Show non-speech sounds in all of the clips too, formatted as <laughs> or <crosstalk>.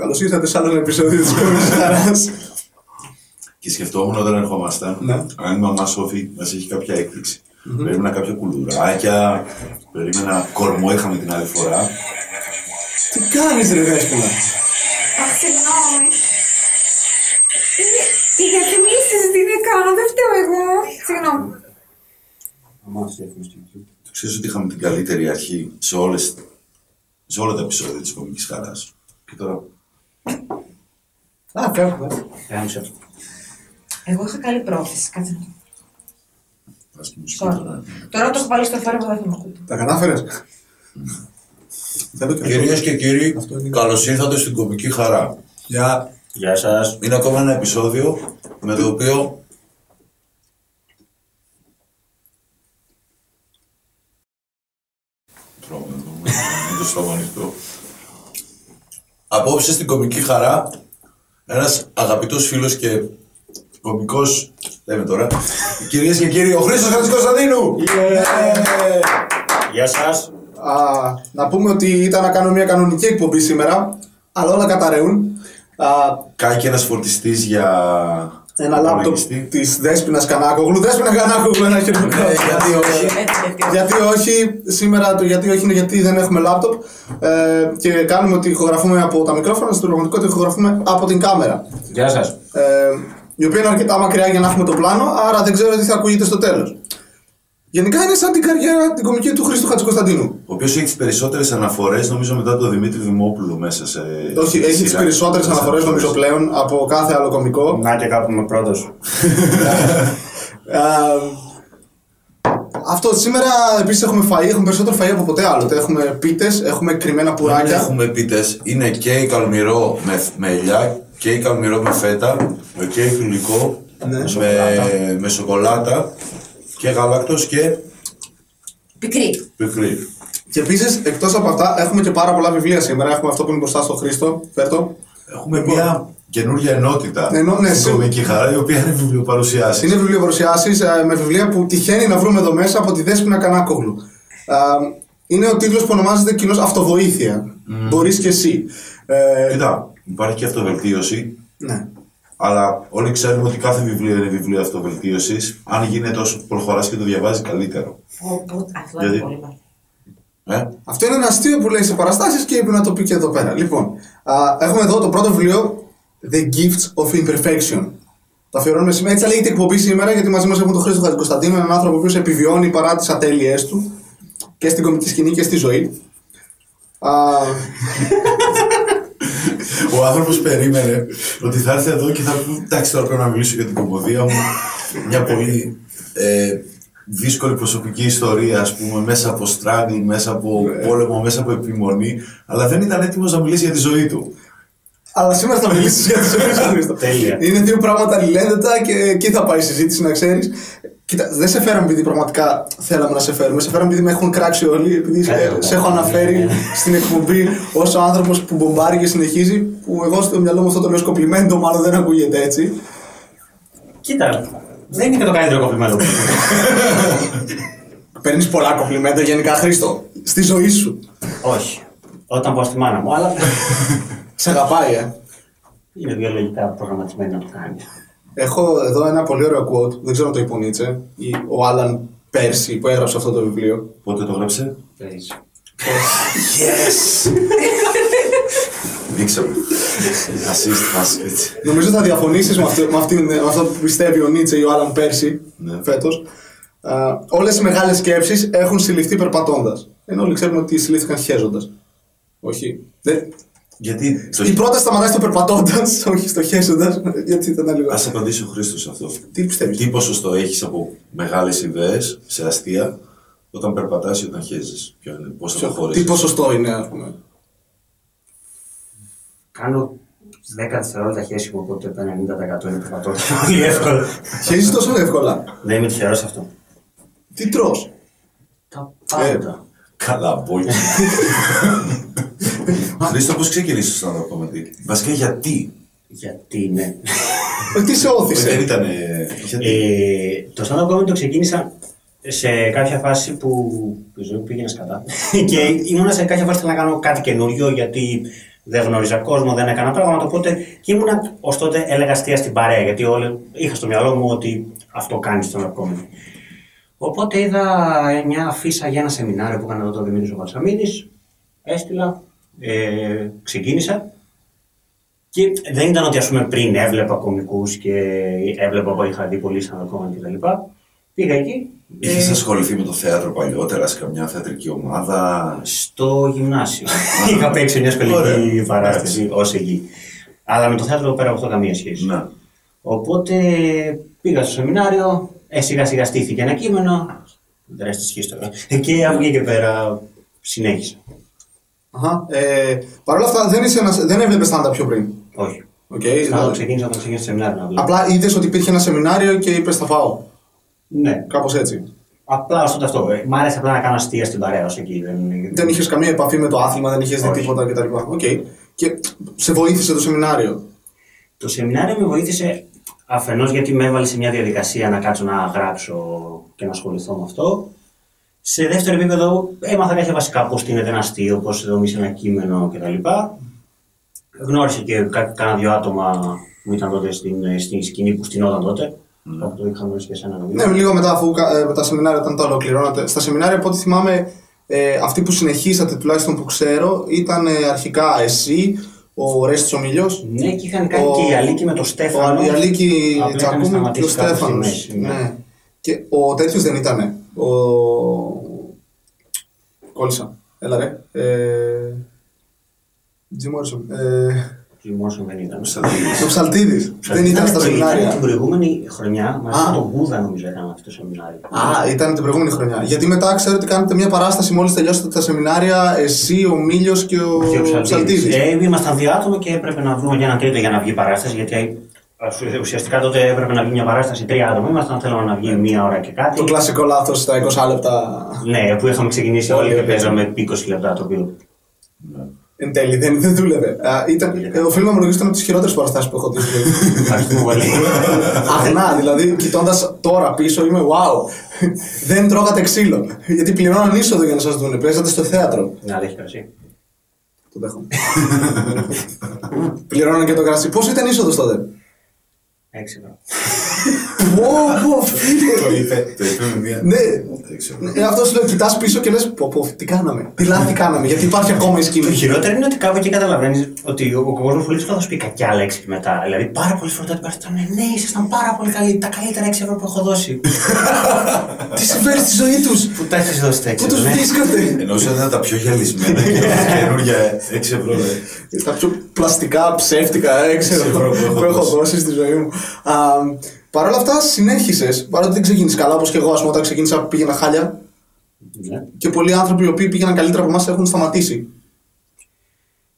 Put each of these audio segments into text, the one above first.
Καλώς ήρθατε σε άλλο ένα επεισόδιο της Κόμικη Χαράς. Και σκεφτόμουν όταν ερχόμασταν, Ναι. αν η μαμά Σόφη μας έχει κάποια έκπληξη. Περίμενα κάποια κουλουράκια, περίμενα κορμό είχαμε την άλλη φορά. Τι κάνεις, ρε Δέσποινα; Αχ, συγγνώμη. Είναι οι διαφημίσεις τι δεν κάνω, δεν φταίω εγώ. Συγγνώμη. Το ξέρεις ότι είχαμε την καλύτερη αρχή σε, όλες, σε όλα τα επεισόδια της κομικής χαράς. Και τώρα Α, φεύγουμε. Εγώ είχα καλή πρόθεση, κάτσε να πας και μουσική Sorry. τώρα. Τώρα το έχω βάλει στο θόρυβο, δεν θα με ακούτε. Τα κατάφερες; Δεν το Κυρίες και κύριοι, Αυτό είναι- καλώς ήρθατε στην κομική χαρά. Γεια. Γεια σας. Είναι ακόμα ένα επεισόδιο με το οποίο Τρώμε εδώ, με το στόμα ανοιχτό. Απόψε στην κομική χαρά, ένας αγαπητός φίλος και κομικός, λέμε τώρα, κυρίες και κύριοι, ο Χρήστος Χατζικοσταντίνου! Yeah. Γεια σας. Α, να πούμε ότι ήταν να κάνουμε μια κανονική εκπομπή σήμερα, αλλά όλα καταραίουν. Α, Κάει και ένας φορτιστής για ένα λάπτοπ υπολογιστή. της Δέσποινα Κανάκογλου. Δέσποινα Κανάκογλου, ένα χειρουργό. Ναι, γιατί όχι. Έτσι, γιατί όχι. Γιατί όχι, σήμερα το γιατί όχι είναι γιατί δεν έχουμε λάπτοπ ε, και κάνουμε ότι ηχογραφούμε από τα μικρόφωνα, στην πραγματικότητα ηχογραφούμε από την κάμερα. Γεια σας. Ε, η οποία είναι αρκετά μακριά για να έχουμε το πλάνο, άρα δεν ξέρω τι θα ακούγεται στο τέλος. Γενικά είναι σαν την καριέρα την κομική του Χρήστου Χατζικοσταντίνου. Ο οποίος έχει τις περισσότερες αναφορές, νομίζω, μετά το Δημήτρη Δημόπουλου μέσα σε. Όχι, έχει τις σειρά. περισσότερες Μέσα αναφορές αναφορές. νομίζω πλέον από κάθε άλλο κομικό. Να και κάπου είμαι πρώτος. <laughs> Ε, αυτό σήμερα επίσης έχουμε φαΐ, έχουμε περισσότερο φαΐ από ποτέ άλλο. Έχουμε πίτες, έχουμε κρυμμένα Δεν πουράκια. έχουμε πίτες. Είναι και η καλμυρό με, με ελιά και η καλμυρό με φέτα και γλυκό Ναι. με, με σοκολάτα και γαλάκτος και Πικρή. πικρή. Και επίσης, εκτός από αυτά, έχουμε και πάρα πολλά βιβλία σήμερα. Έχουμε αυτό που είναι μπροστά στο Χρήστο. Φέρτο. Έχουμε μια καινούργια ενότητα Ενώ, ναι, στην σίγουρα. κομική χαρά, η οποία είναι βιβλιοπαρουσιάσεις. Είναι βιβλιοπαρουσιάσεις με βιβλία που τυχαίνει να βρούμε εδώ μέσα από τη Δέσποινα Κανάκογλου. Α, είναι ο τίτλος που ονομάζεται κοινώς Αυτοβοήθεια. Μπορείς και εσύ. Ε, Κοίτα, υπάρχει και αυτοβελτίωση, ναι. Αλλά όλοι ξέρουμε ότι κάθε βιβλίο είναι βιβλίο αυτοβελτίωσης. Αν γίνεται όσο προχωράς και το διαβάζεις, καλύτερο. Πω, πω, Αυτό Γιατί; είναι πολύ καλό. Ε; Αυτό είναι ένα αστείο που λέει σε παραστάσεις και είπε να το πει και εδώ πέρα. Λοιπόν, α, έχουμε εδώ το πρώτο βιβλίο The Gifts of Imperfection. Το αφιερώνουμε σήμερα. Έτσι θα λέγεται η εκπομπή σήμερα, γιατί μαζί μας έχουμε τον Χρήστο Χατζικοσταντίνο, έναν άνθρωπο ο οποίος επιβιώνει παρά τις ατέλειές του και στην κομική σκηνή και στη ζωή. <laughs> Α, Ο άνθρωπος περίμενε ότι θα έρθει εδώ και θα πει: Εντάξει, τώρα πρέπει να μιλήσω για την κομμωδία μου. Μια πολύ ε, δύσκολη προσωπική ιστορία, ας πούμε, μέσα από στράγγι, μέσα από πόλεμο, μέσα από επιμονή. Αλλά δεν ήταν έτοιμος να μιλήσει για τη ζωή του. αλλά σήμερα θα μιλήσεις για τη ζωή σου, Χρήστο. <laughs> Τέλεια. Είναι δύο πράγματα αλληλένδετα και εκεί θα πάει η συζήτηση, να ξέρεις. Κοίτα, δεν σε φέραμε επειδή πραγματικά θέλαμε να σε φέρουμε. Σε φέραμε επειδή με έχουν κράξει όλοι, επειδή σε, Ε, σε έχω αναφέρει στην εκπομπή ως άνθρωπος που μπομπάρει και συνεχίζει. Που εγώ στο μυαλό μου αυτό το λέω σκοπλιμέντο, μάλλον δεν ακούγεται έτσι. Κοίτα, δεν είναι και το καλύτερο κομπλιμέντο που <laughs> Παίρνεις πολλά κοπλιμέντα γενικά, Χρήστο, στη ζωή σου. Όχι. Όταν πω στη μάνα μου, αλλά <laughs> Σε αγαπάει, ε. είναι βιολογικά προγραμματισμένη να το κάνεις. Έχω εδώ ένα πολύ ωραίο quote, δεν ξέρω αν το είπε ο Νίτσε, ή ο Άλαν Πέρσι που έγραψε αυτό το βιβλίο. Πότε το γράψε, Ξέρεις. Yes! <laughs> Δείξε μου. Assist basket. Νομίζω θα διαφωνήσεις με, αυτό- με, αυτήν- με αυτό που πιστεύει ο Νίτσε ή ο Άλαν Πέρσι Ναι. φέτος. Όλες οι μεγάλες σκέψεις έχουν συλληφθεί περπατώντας. Ενώ όλοι ξέρουμε ότι συλλήφθηκαν χέζοντα. Όχι. Δεν... Γιατί το... Η πρώτα σταματάει στο περπατώντας, <laughs> όχι στο χέζοντα. <laughs> Γιατί ήταν λίγο. Ας απαντήσει ο Χρήστος σε αυτό. Τι πιστεύεις; Τι ποσοστό έχεις από μεγάλες ιδέες σε αστεία όταν περπατάς ή όταν χέζεις; Ποιο είναι, πώς θα Τι προχωρήσεις; ποσοστό είναι, ας πούμε; Κάνω 10 δευτερόλεπτα χέσιμο, οπότε το 90% είναι περπατώ. <laughs> Πολύ εύκολο. Χέζεις τόσο εύκολα; Δεν είμαι τυχερός σε αυτό. Τι τρώ. Τα πάντα. Καλά, πολύ. <laughs> Χρήστο, πώς ξεκινήσεις στο stand-up comedy. Βασικά γιατί; Γιατί ναι. <laughs> Τι σε Δεν όθησε. ήταν. Γιατί; Ε, το stand-up comedy το ξεκίνησα σε κάποια φάση που η ζωή μου πήγαινε σκατά. και ήμουνα σε κάποια φάση που ήθελα να κάνω κάτι καινούριο γιατί δεν γνώριζα κόσμο, δεν έκανα πράγματα. Οπότε και ήμουνα ως τότε έλεγα αστεία στην παρέα, γιατί όλοι, είχα στο μυαλό μου ότι αυτό κάνει στον επόμενο. Οπότε είδα μια αφίσα για ένα σεμινάριο που έκανε εδώ το Δημήτρης Βαρσαμίνη. Έστειλα, ε, ξεκίνησα. Και δεν ήταν ότι ας πούμε πριν έβλεπα κομικούς και έβλεπα που είχα δει πολλοί σαν ακόμα κτλ. Πήγα εκεί. Είχες ε, ασχοληθεί με το θέατρο παλιότερα σε καμιά θεατρική ομάδα; στο γυμνάσιο. <laughs> Είχα παίξει μια σχολική Ωραία. παράσταση ως εκεί. Αλλά με το θέατρο εδώ πέρα έχω καμία σχέση. Ναι. Οπότε πήγα στο σεμινάριο, ε, σιγά σιγά στήθηκε ένα κείμενο. Δεν rest is history. Ε, Και από εκεί και πέρα συνέχισα. Αχα. Ε, Παρ' όλα αυτά δεν, είσαι ένας, δεν έβλεπες stand-up πιο πριν; Όχι. Okay, Okay. δηλαδή, ξεκίνησα όταν ξεκίνησα το σεμινάριο να βλέπω. απλά είδες ότι υπήρχε ένα σεμινάριο και είπες θα πάω. Ναι. Κάπως έτσι. Απλά ω τότε αυτό. Ε, Μ' άρεσε απλά να κάνω αστεία στην παρέα ως εκεί. Δεν... Δεν είχες καμία επαφή με το άθλημα, δεν είχες δει Όχι. τίποτα κτλ. Okay. Και σε βοήθησε το σεμινάριο; Το σεμινάριο με βοήθησε αφενός γιατί με έβαλε σε μια διαδικασία να κάτσω να γράψω και να ασχοληθώ με αυτό. Σε δεύτερο επίπεδο, έμαθα κάποια βασικά πώς στείνεται ένα αστείο, πώ δομήσει ένα κείμενο κτλ. Γνώρισα και κα- κάνα δύο άτομα που ήταν τότε στην, στην σκηνή που στηνόταν τότε. Mm. Το είχα γνωρίσει και εσένα νομίζω. Ναι, λίγο μετά, αφού κα- ε, με τα σεμινάρια, όταν τα ολοκληρώνατε. Στα σεμινάρια, από ό,τι θυμάμαι, ε, αυτοί που συνεχίσατε, τουλάχιστον που ξέρω, ήταν ε, αρχικά εσύ, ο Ρέστης Ομιλιός, Ναι, και είχαν κάνει Ο- και η Αλίκη με το ο Στέφανο. Αλ- η Αλίκη Απλά είχαν Τζακούμη και ο σταματήσει κάπου στη Στέφανος. μέση, ναι. Ναι. Και ο τέτοιος δεν ήταν. Ο. Κόλλησα. Έλα ρε. Ε... Τζι Μόρισον. Ε... Λιμόσον δεν ήταν. Ο Ψαλτίδη. Δεν ήταν στα Την σεμινάρια. προηγούμενη χρονιά μαζί Α. με τον Γούδα νομίζω έκανα αυτό το σεμινάριο. Α, ήταν την προηγούμενη χρονιά. Γιατί μετά ξέρω ότι κάνετε μια παράσταση μόλις τελειώσετε τα σεμινάρια, εσύ, ο Μίλιος και ο, Και ο Ψαλτίδης. Ψαλτίδης. Ε, ήμασταν δύο άτομα και έπρεπε να βρούμε για ένα τρίτο για να βγει παράσταση. Γιατί ε, ουσιαστικά τότε έπρεπε να βγει μια παράσταση τρία άτομα. Ήμασταν, θέλω να βγει μία ώρα και κάτι. Το κλασικό λάθος στα 20 λεπτά. Ναι, που είχαμε ξεκινήσει όλοι και παίζαμε 20 λεπτά το οποίο. Εν τέλει, δεν, δεν δούλευε. Α, ήταν, ε, οφείλω να ομολογήσω ήταν από τις χειρότερες παραστάσεις που έχω δει. στη ζωή μου. Ευχαριστούμε πολύ. Αγνά, δηλαδή, κοιτώντας τώρα πίσω, είμαι wow. δεν τρώγατε ξύλο. Γιατί πληρώναν είσοδο για να σας δούνε. Παίζατε στο θέατρο. Να δέχει κρασί. Το δέχομαι. Πληρώναν και το κρασί. Πώς ήταν είσοδος τότε; 爱吃的 Το είπε, το είπε με μία. Ναι, Δεν ξέρω. Ε, αυτός σου λέω, κοιτάς πίσω και λες: Πω, πω, τι κάναμε. Τι λάθη κάναμε, γιατί υπάρχει ακόμα η Το σκηνή. χειρότερο είναι ότι κάπου εκεί καταλαβαίνεις ότι ο κόσμος πολύ δύσκολα θα σου πει κακιά λέξη μετά. Δηλαδή, πάρα πολλές φορές τότε ήταν ναι, ήσασταν πάρα πολύ καλοί. Τα καλύτερα 6 ευρώ που έχω δώσει. <laughs> Τι συμβαίνει στη ζωή τους; Που τα έχεις δώσει τα 6 Πού ευρώ. του ναι. βρίσκατε. Εννοούσα ότι ήταν τα πιο γυαλισμένα και τα καινούργια 6 ευρώ. ναι. Τα πιο πλαστικά, ψεύτικα έξω Ξέρω που έχω που έχω δώσει. δώσει στη ζωή μου. Α, Παρ' όλα αυτά, συνέχισες. Παρότι δεν ξεκίνησες καλά, όπως και εγώ, ας πούμε, όταν ξεκίνησα πήγαινα χάλια. Ναι. Και πολλοί άνθρωποι οι οποίοι πήγαιναν καλύτερα από εμάς έχουν σταματήσει.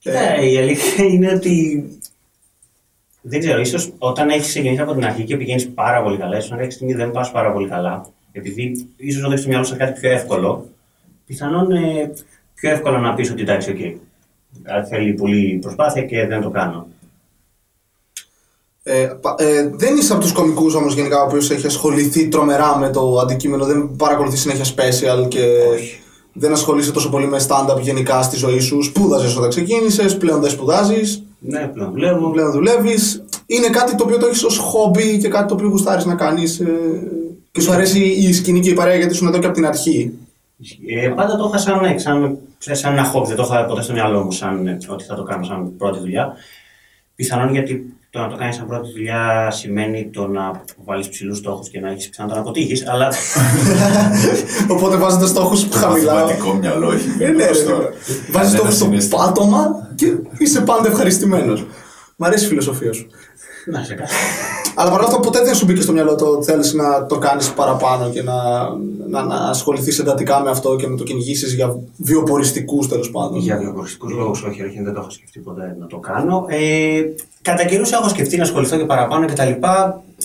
Ναι, η αλήθεια είναι ότι. Δεν ξέρω, ίσως όταν έχεις ξεκινήσει από την αρχή και πηγαίνεις πάρα πολύ καλά, ίσως να κάποια στιγμή δεν πας πάρα πολύ καλά, επειδή ίσως να δείξει το μυαλό σου σε κάτι πιο εύκολο, πιθανόν ε, πιο εύκολο να πεις ότι εντάξει, ok. Okay. Θέλει πολύ προσπάθεια και δεν το κάνω. Ε, πα- ε, δεν είσαι από τους κωμικούς όμως γενικά ο οποίος έχει ασχοληθεί τρομερά με το αντικείμενο, δεν παρακολουθεί συνέχεια special και δεν ασχολείσαι τόσο πολύ με stand-up γενικά στη ζωή σου. Σπούδαζες όταν ξεκίνησες, πλέον δεν σπουδάζεις, Ναι, πλέον δουλεύω. πλέον δουλεύεις. Είναι κάτι το οποίο το έχεις ως χόμπι και κάτι το οποίο γουστάρεις να κάνεις. και σου αρέσει η σκηνή και η παρέα γιατί ήσουν εδώ και από την αρχή. Ε, πάντα το είχα σαν, ναι, σαν, σαν ένα χόμπι, δεν το είχα ποτέ στο μυαλό μου σαν ε, ότι θα το κάνω σαν πρώτη δουλειά. Πιθανόν γιατί το να το κάνεις σαν πρώτη δουλειά σημαίνει το να βάλεις ψηλούς στόχους και να έχεις πιθανότητα να αποτύχει, αλλά Οπότε βάζετε στόχους χαμηλά. Μαθηματικό μυαλό έχει. Ε, ναι, ρε, μπροστά. Βάζεις Κανένας στόχους είναι στο πάτωμα και είσαι πάντα ευχαριστημένος. Μ' αρέσει η φιλοσοφία σου. να σε κάνω. Αλλά παρόλα αυτά ποτέ δεν σου μπήκε στο μυαλό το ότι θέλεις να το κάνεις παραπάνω και να, να, να ασχοληθείς εντατικά με αυτό και να το κυνηγήσεις για βιοποριστικούς τέλος πάντων. Για βιοποριστικούς λόγους, όχι, όχι, δεν το έχω σκεφτεί ποτέ να το κάνω. Ε, κατά καιρούς έχω σκεφτεί να ασχοληθώ και παραπάνω κτλ.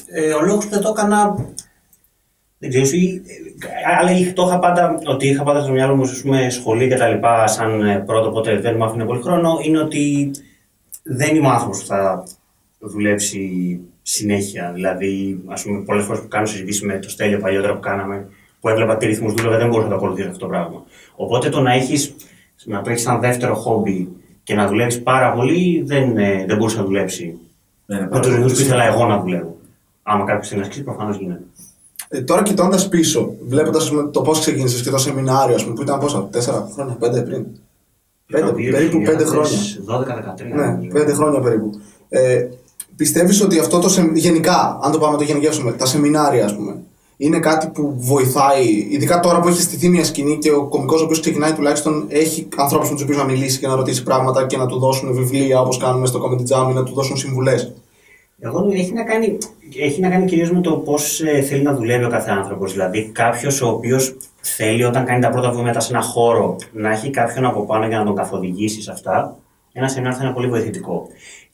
Ε, ο λόγος που δεν το έκανα. Δεν ξέρω, ή, ε, αλλά είχ- το είχα πάντα, ότι είχα πάντα στο μυαλό μου, ας πούμε, σχολή και τα λοιπά, σαν ε, πρώτο, οπότε δεν μου άφηνε πολύ χρόνο, είναι ότι δεν είμαι ο άνθρωπος που θα δουλέψει συνέχεια. Δηλαδή, ας πούμε, πολλές φορές που κάνω συζητήσεις με το Στέλιο παλιότερα που κάναμε, που έβλεπα τι ρυθμούς δούλευα, δεν μπορούσα να το ακολουθήσω αυτό το πράγμα. Οπότε το να έχεις να το έχεις σαν δεύτερο χόμπι και να δουλεύεις πάρα πολύ, δεν, ε, δεν μπορούσε να δουλέψει Ναι, είναι με πάρα του πολύ ρυθμού που δύσκολο. ήθελα εγώ να δουλεύω. Άμα κάποιος θέλει να ασκήσει, προφανώς γίνεται. Ε, τώρα κοιτώντας πίσω, βλέποντας το πώς ξεκίνησες και το σεμινάριο, ας πούμε, που ήταν πόσα, 4 χρόνια, 5 πριν. Πέντε, περίπου 5 χρόνια. 12-13. Ναι, νομίζω. πέντε χρόνια περίπου. Ε, Πιστεύεις ότι αυτό το. σεμ- Γενικά, αν το πάμε να το γενικεύσουμε, τα σεμινάρια, ας πούμε, είναι κάτι που βοηθάει, ειδικά τώρα που έχει στηθεί μια σκηνή και ο κωμικό ο οποίος ξεκινάει τουλάχιστον έχει ανθρώπους με τους οποίους να μιλήσει και να ρωτήσει πράγματα και να του δώσουν βιβλία όπως κάνουμε στο Comedy Jam ή να του δώσουν συμβουλές. Εγώ έχει να κάνει, έχει να κάνει κυρίως με το πώς ε, θέλει να δουλεύει ο κάθε άνθρωπος. Δηλαδή κάποιος ο οποίος θέλει όταν κάνει τα πρώτα βήματα σε ένα χώρο να έχει κάποιον από πάνω για να τον καθοδηγήσει σε αυτά, ένα σεμινάριο θα είναι πολύ βοηθητικό.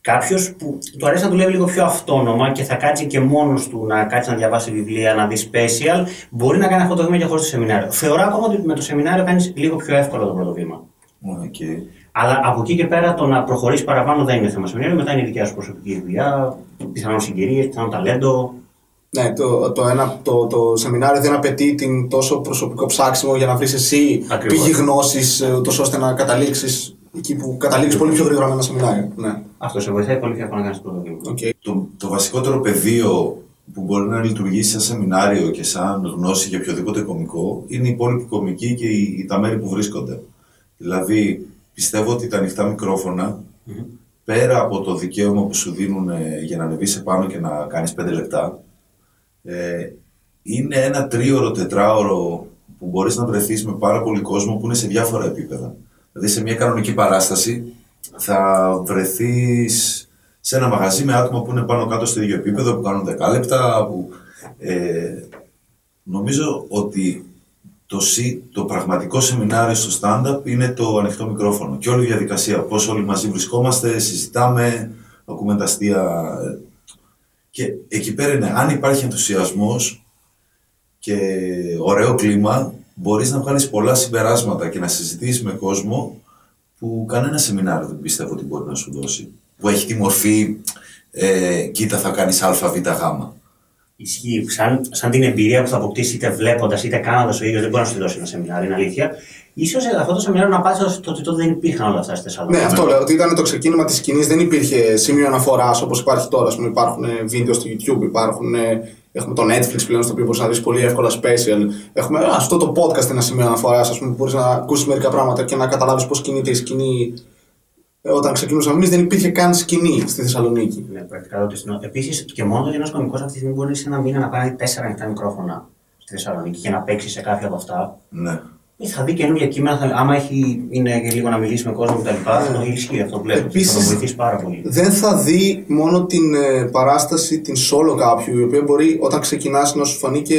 Κάποιος που του αρέσει να δουλεύει λίγο πιο αυτόνομα και θα κάτσει και μόνος του να κάτσει να διαβάσει βιβλία, να δει special, μπορεί να κάνει αυτό το βήμα και χωρίς το σεμινάριο. Θεωρώ ακόμα ότι με το σεμινάριο κάνεις λίγο πιο εύκολο το πρώτο βήμα. Οκ. Αλλά από εκεί και πέρα το να προχωρήσεις παραπάνω δεν είναι θέμα σεμινάριου. Μετά είναι η δικιά σου προσωπική δουλειά, πιθανόν συγκυρίες, πιθανόν ταλέντο. Ναι, το, το, ένα, το, το σεμινάριο δεν απαιτεί την τόσο προσωπικό ψάξιμο για να βρεις εσύ Ακριβώς. πηγή γνώσης, ώστε να καταλήξεις εκεί που καταλήξεις πολύ πιο γρήγορα με ένα σεμινάριο. Ναι. Αυτό σε βοηθάει πολύ πιο εύκολα να κάνεις το πρώτο βήμα. Οκ. Το, το βασικότερο πεδίο που μπορεί να λειτουργήσει σαν σεμινάριο και σαν γνώση για οποιοδήποτε κωμικό είναι οι υπόλοιποι κωμικοί και οι, τα μέρη που βρίσκονται. Δηλαδή, πιστεύω ότι τα ανοιχτά μικρόφωνα, πέρα από το δικαίωμα που σου δίνουν ε, για να ανεβείς επάνω και να κάνεις πέντε λεπτά, ε, είναι ένα τρίωρο, τετράωρο που μπορείς να βρεθείς με πάρα πολύ κόσμο που είναι σε διάφορα επίπεδα. Δηλαδή σε μια κανονική παράσταση θα βρεθείς σε ένα μαγαζί με άτομα που είναι πάνω κάτω στο ίδιο επίπεδο, που κάνουν 10 λεπτά, που... Ε, νομίζω ότι το, σι- το πραγματικό σεμινάριο στο stand-up είναι το ανοιχτό μικρόφωνο και όλη η διαδικασία. Πώς όλοι μαζί βρισκόμαστε, συζητάμε, ακούμε τα αστεία. ε, Και εκεί πέρα είναι, αν υπάρχει ενθουσιασμός και ωραίο κλίμα, μπορείς να βγάλεις πολλά συμπεράσματα και να συζητήσεις με κόσμο που κανένα σεμινάριο δεν πιστεύω ότι μπορεί να σου δώσει. Που έχει τη μορφή, ε, κοίτα θα κάνεις α, β, γ. Ισχύει. Σαν, σαν την εμπειρία που θα αποκτήσεις είτε βλέποντας είτε κάνοντας ο ίδιος, δεν μπορεί να σου τη δώσει ένα σεμινάριο, είναι αλήθεια. Σω αυτό το σεμινάριο να πάει στο ότι τότε δεν υπήρχαν όλα αυτά στη Θεσσαλονίκη. Ναι, αυτό λέω. Ότι ήταν το ξεκίνημα της σκηνής, δεν υπήρχε σημείο αναφοράς όπως υπάρχει τώρα. Ας πούμε, υπάρχουν ε, βίντεο στο YouTube, υπάρχουν. ε, Έχουμε το Netflix πλέον στο οποίο μπορείς να δεις πολύ εύκολα special. Έχουμε α, αυτό το podcast ένα σημείο αναφοράς, ας πούμε, που μπορείς να ακούσεις μερικά πράγματα και να καταλάβεις πώς κινείται η σκηνή. Ε, Όταν ξεκινούσαμε εμείς, δεν υπήρχε καν σκηνή στη Θεσσαλονίκη. Ναι, πρακτικά το στην Επίσης και μόνο ότι ένας κωμικό αυτή τη στιγμή μπορεί σε ένα μήνα να πάρει τέσσερα ανοιχτά μικρόφωνα στη Θεσσαλονίκη και να παίξει σε κάποια από αυτά. Ναι. Ή θα δει καινούργια κείμενα, θα, άμα έχει, είναι και λίγο να μιλήσει με κόσμο κτλ. Θα το ισχύει αυτό που λέω. Επίσης- θα το βοηθήσει πάρα πολύ. δεν θα δει μόνο την ε, παράσταση, την solo κάποιου, η οποία μπορεί όταν ξεκινάς να σου φανεί και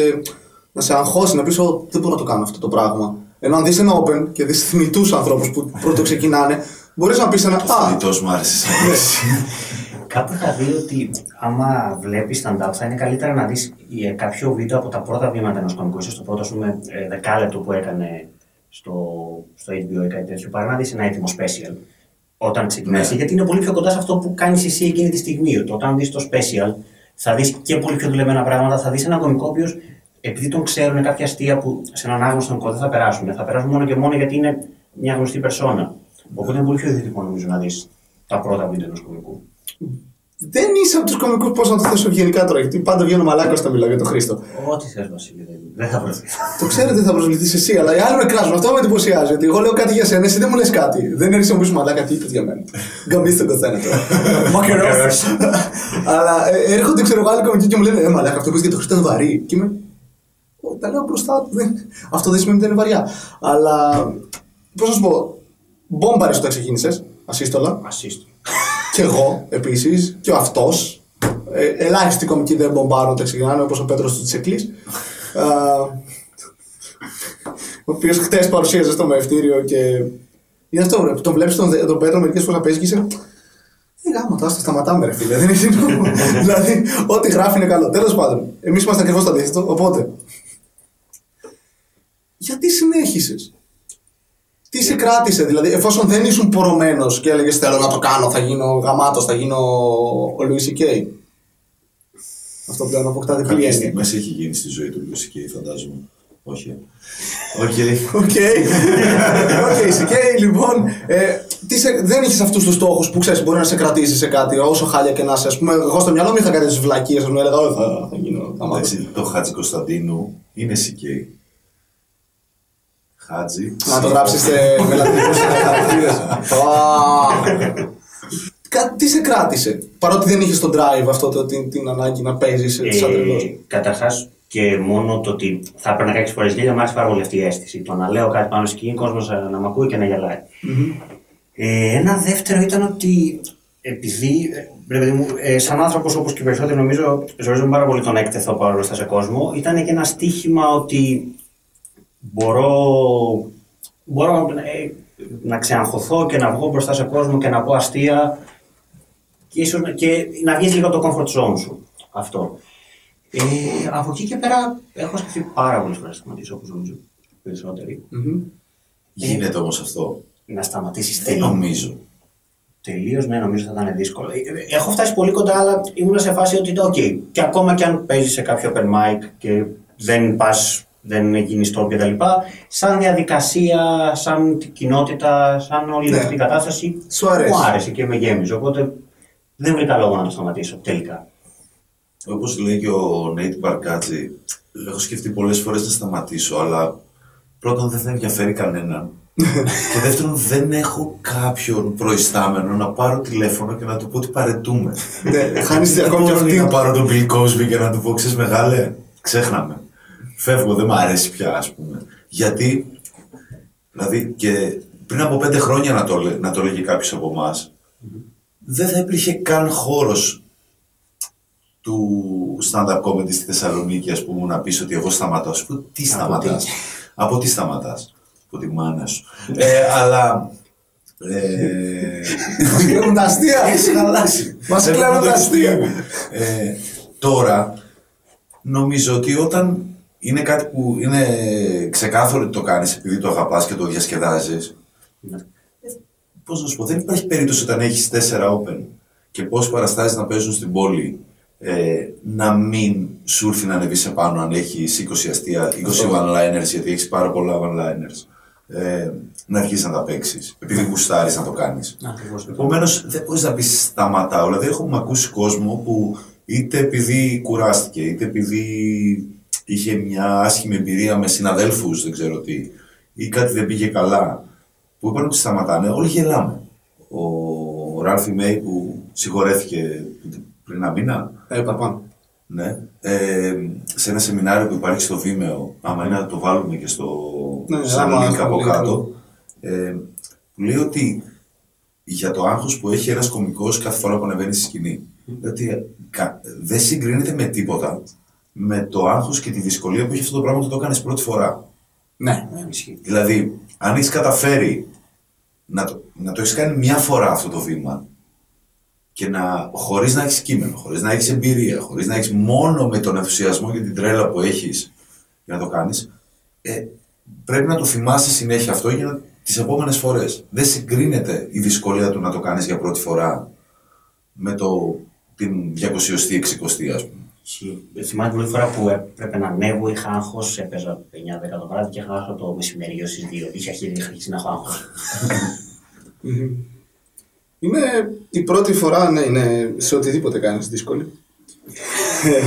να σε αγχώσει, να πεις: «Ω, Δεν μπορώ να το κάνω αυτό το πράγμα. Ενώ αν δεις ένα open και δεις θνητούς ανθρώπους που πρώτο ξεκινάνε, μπορείς να πεις ένα. Α, Αυτός μου άρεσε σαν λέξη. Κάπου είχα δει ότι άμα βλέπεις stand-up θα είναι καλύτερα να δεις κάποιο βίντεο από τα πρώτα βήματα ενός κωμικού, ίσω το πρώτο ας πούμε, ε, δεκάλεπτο που έκανε στο, στο HBO ή κάτι τέτοιο, παρά να δεις ένα έτοιμο special όταν ξεκινάει. Ναι. Γιατί είναι πολύ πιο κοντά σε αυτό που κάνεις εσύ εκείνη τη στιγμή. Ότι Όταν δεις το special, θα δεις και πολύ πιο δουλεμένα πράγματα, θα δεις ένα κωμικό ο οποίος επειδή τον ξέρουν κάποια αστεία που σε έναν άγνωστο κωμικό δεν θα περάσουν. Θα περάσουν μόνο και μόνο γιατί είναι μια γνωστή περσόνα. Οπότε είναι πολύ πιο δυτικό νομίζω να δεις τα πρώτα βίντεο ενός κωμικού. δεν είσαι από τους κομικούς, πώς να το θέσω ευγενικά τώρα, γιατί πάντα βγαίνω μαλάκα όταν μιλάω για τον Χρήστο. Ό,τι θες Βασίλη, δεν- δεν θα βρεθείς. Το ξέρετε θα προσβληθείς εσύ, αλλά οι άλλοι με κράζουν. Αυτό με εντυπωσιάζει. Ότι εγώ λέω κάτι για σένα, εσύ δεν μου λες κάτι. Δεν έρχεσαι να μου πει μαλάκα τι είπε για μένα. Γκαμίστε τον καθένα τώρα. Μακερός. Αλλά ε, έρχονται, ξέρω εγώ, άλλοι κομικοί και μου λένε Ε, μαλάκα, αυτό που είπε για τον Χρήστο είναι βαρύ. Και είμαι. «Ω, Τα λέω μπροστά του. δεν- Αυτό δεν σημαίνει ότι δεν είναι βαριά. Αλλά. Πώς να σου πω. Μπόμπαρες όταν ξεκίνησες, ασύστολα. Ασίστο. Και εγώ επίσης. Και ο αυτός. Ε, ελάχιστοι κομικοί δεν μπομπάρουν όταν ξεκινάνε, όπως ο Πέτρος του Τσεκλή. Ο οποίος χτες παρουσίαζε στο μευτήριο και. Είναι αυτό, ρε, που τον βλέπεις τον, τον Πέτρο μερικές φορές να παίζει και είσαι. Τι γάμο, τώρα σταματάμε, ρε φίλε. Δεν έχει νόημα. <laughs> δηλαδή, ό,τι γράφει είναι καλό. Τέλος πάντων, εμείς είμαστε ακριβώς το αντίθετο. Οπότε. Γιατί συνέχισες; Τι σε κράτησε, δηλαδή, εφόσον δεν ήσουν πορωμένος και έλεγες Θέλω να το κάνω, θα γίνω γαμάτος, θα γίνω ο Louis Αυτό πλέον αποκτά διπλή Κάποιες έννοια. στιγμές έχει γίνει στη ζωή του Louis CK, φαντάζομαι. Όχι. Ok. Ok. Ok, CK, λοιπόν. Ε, τι σε, δεν είχε αυτούς τους στόχους που ξέρεις μπορεί να σε κρατήσει σε κάτι, όσο χάλια και να είσαι. Ας πούμε, εγώ στο μυαλό μου είχα κάτι τις βλακείες, μου έλεγα, Όχι, θα, θα γίνω. Θα μάθω. Εντάξει, το Χάτζη Κωνσταντίνου είναι CK. Χάτζη. Να το γράψεις σε μελατινικού χαρακτήρε. <laughs> Τι σε κράτησε, παρότι δεν είχες τον drive αυτό το, την, την ανάγκη να παίζεις σαν τρελός; Καταρχάς και μόνο το ότι θα έπρεπε να κάνει φορές γέλια, μου άρεσε πάρα πολύ αυτή η αίσθηση. Το να λέω κάτι πάνω στη σκηνή, κόσμος να μ' ακούει και να γελάει. Ε, ένα δεύτερο ήταν ότι επειδή, ε, ρε παιδί μου, ε, σαν άνθρωπος όπως και οι περισσότεροι, νομίζω ζορίζομαι πάρα πολύ τον έκτεθο παρόλο μπροστά σε κόσμο. Ήταν και ένα στίχημα ότι μπορώ, μπορώ ε, να ξεαγχωθώ και να βγω μπροστά σε κόσμο και να πω αστεία και, ίσως, και να βγεις λίγο από το comfort zone σου. Αυτό. Ε, από εκεί και πέρα έχω σκεφτεί πάρα πολλές φορές να σταματήσω, όπως νομίζω περισσότεροι. Γίνεται όμως αυτό. Να σταματήσεις Δεν νομίζω. Τελείως, ναι, νομίζω θα ήταν δύσκολο. Ε, Έχω φτάσει πολύ κοντά, αλλά ήμουν σε φάση ότι, οκ, και ακόμα και αν παίζεις σε κάποιο open mic και δεν πας, δεν γίνεις stop κτλ. Σαν διαδικασία, σαν κοινότητα, σαν όλη Ναι. αυτή η κατάσταση. Σου αρέσει. Μου άρεσε και με γέμιζε. Οπότε δεν βρήκα λόγο να το σταματήσω τελικά. Όπως λέει και ο Nate Bargatze, έχω σκεφτεί πολλές φορές να σταματήσω, αλλά πρώτον δεν θα ενδιαφέρει κανέναν. <laughs> και δεύτερον, δεν έχω κάποιον προϊστάμενο να πάρω τηλέφωνο και να του πω ότι παρετούμε. Ναι, χάνεις Δεν ακόμα και μπορώ αυτή. να πάρω τον Bill Cosby και να του πω, ξέρεις μεγάλε, ξέχναμε. Φεύγω, δεν μ' αρέσει πια, ας πούμε. Γιατί, δηλαδή, και πριν από πέντε χρόνια να το, λέ- να το λέγει κάποιος από εμάς, δεν θα υπήρχε καν χώρος του stand-up comedy στη Θεσσαλονίκη, ας πούμε, να πεις ότι εγώ σταματάω. Σου πω, τι σταματάς; Από τι σταματάς; Από τη μάνα σου. <laughs> ε, αλλά... Ε, Μας κλέβουν τα αστεία. έχει χαλάσει. Μας Δεν κλέβουν το τα αστεία. εξηγούμε. Ε, τώρα, νομίζω ότι όταν είναι κάτι που είναι ξεκάθαρο ότι το κάνεις επειδή το αγαπάς και το διασκεδάζεις, Ναι. πώς να σου πω, δεν υπάρχει περίπτωση όταν έχεις τέσσερα open και πόσες παραστάσεις να παίζουν στην πόλη ε, να μην σου έρθει να ανεβείς σε πάνω αν έχεις 20 αστεία, 20 one-liners, γιατί έχεις πάρα πολλά one-liners. Ε, να αρχίσει να τα παίξεις, επειδή γουστάρεις να το κάνεις. Ακριβώς. Επομένως, δεν μπορείς να πεις σταματάω. Δηλαδή, έχουμε ακούσει κόσμο που είτε επειδή κουράστηκε, είτε επειδή είχε μια άσχημη εμπειρία με συναδέλφους, δεν ξέρω τι, ή κάτι δεν πήγε καλά, που είπαν ότι σταματάνε. Όλοι γελάμε. Ο Ράλφι Μέι που συγχωρέθηκε πριν ένα μήνα, Ε, παραπάνω. ναι, ε, σε ένα σεμινάριο που υπάρχει στο Βίμεο, άμα είναι να το βάλουμε και στο Ναι, σαν άμα link από link, κάτω, ε, που λέει ότι για το άγχος που έχει ένας κωμικός κάθε φορά που ανεβαίνει στη σκηνή, ότι κα- δεν συγκρίνεται με τίποτα με το άγχος και τη δυσκολία που έχει αυτό το πράγμα όταν το κάνεις πρώτη φορά. Ναι. Ναι, ισχύει. Δηλαδή, αν έχεις καταφέρει να το, να το έχεις κάνει μια φορά αυτό το βήμα και να, χωρίς να έχεις κείμενο, χωρίς να έχεις εμπειρία, χωρίς να έχεις μόνο με τον ενθουσιασμό και την τρέλα που έχεις για να το κάνεις, ε, πρέπει να το θυμάσαι συνέχεια αυτό για να, τις επόμενες φορές. Δεν συγκρίνεται η δυσκολία του να το κάνεις για πρώτη φορά με το, την 200η, 60η ας πούμε. Ισχύει. Θυμάμαι την πρώτη φορά που έπρεπε να ανέβω, είχα άγχος, έπαιζα 9-10 το βράδυ και είχα άγχος το μεσημεριό στι 2. Είχε αρχίσει, είχα αρχίσει να έχω άγχος. Είναι η πρώτη φορά, ναι, είναι σε οτιδήποτε κάνεις δύσκολη. Ε,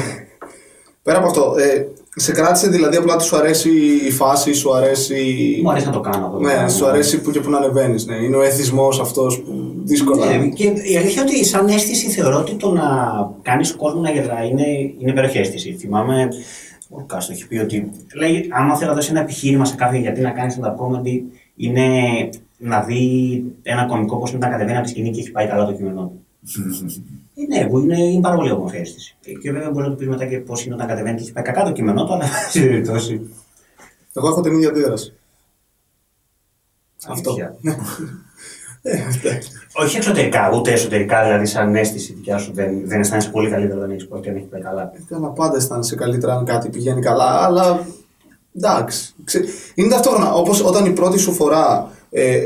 Πέρα από αυτό, ε, σε κράτησε δηλαδή απλά ότι σου αρέσει η φάση, σου αρέσει... Μου αρέσει να το κάνω αυτό. το Ναι, πράγμα. σου αρέσει που και που να ανεβαίνεις, ναι. Είναι ο εθισμός αυτός που δύσκολα... Ναι, και η αλήθεια είναι ότι σαν αίσθηση θεωρώ ότι το να κάνεις κόσμο να γελάει είναι, είναι υπέροχη αίσθηση. Θυμάμαι, ο Κάστο έχει πει ότι λέει, άμα θέλω να δώσει ένα επιχείρημα σε κάποιον γιατί να κάνεις stand-up comedy, είναι να δει ένα κωμικό πώς είναι να κατεβαίνει από τη σκηνή και έχει πάει καλά το κείμενό του. <laughs> Ε, ναι, που είναι, είναι πάρα πολύ όμορφη αίσθηση. Ε, Και βέβαια μπορεί να του πεις μετά και πώς είναι όταν κατεβαίνει και έχει πάει κακά το κείμενό του, αλλά <laughs> σε περιπτώσει. Εγώ έχω την ίδια αντίδραση. Αυτό. Αλήθεια. <laughs> Ε, ναι. Όχι εξωτερικά, ούτε εσωτερικά, δηλαδή σαν αίσθηση δικιά σου δεν, δεν αισθάνεσαι πολύ καλύτερα όταν έχεις πω και αν έχει πάει καλά. Καλά, πάντα αισθάνεσαι καλύτερα αν κάτι πηγαίνει καλά, αλλά εντάξει. Ξε- Είναι ταυτόχρονα όπως όταν η πρώτη σου φορά ε,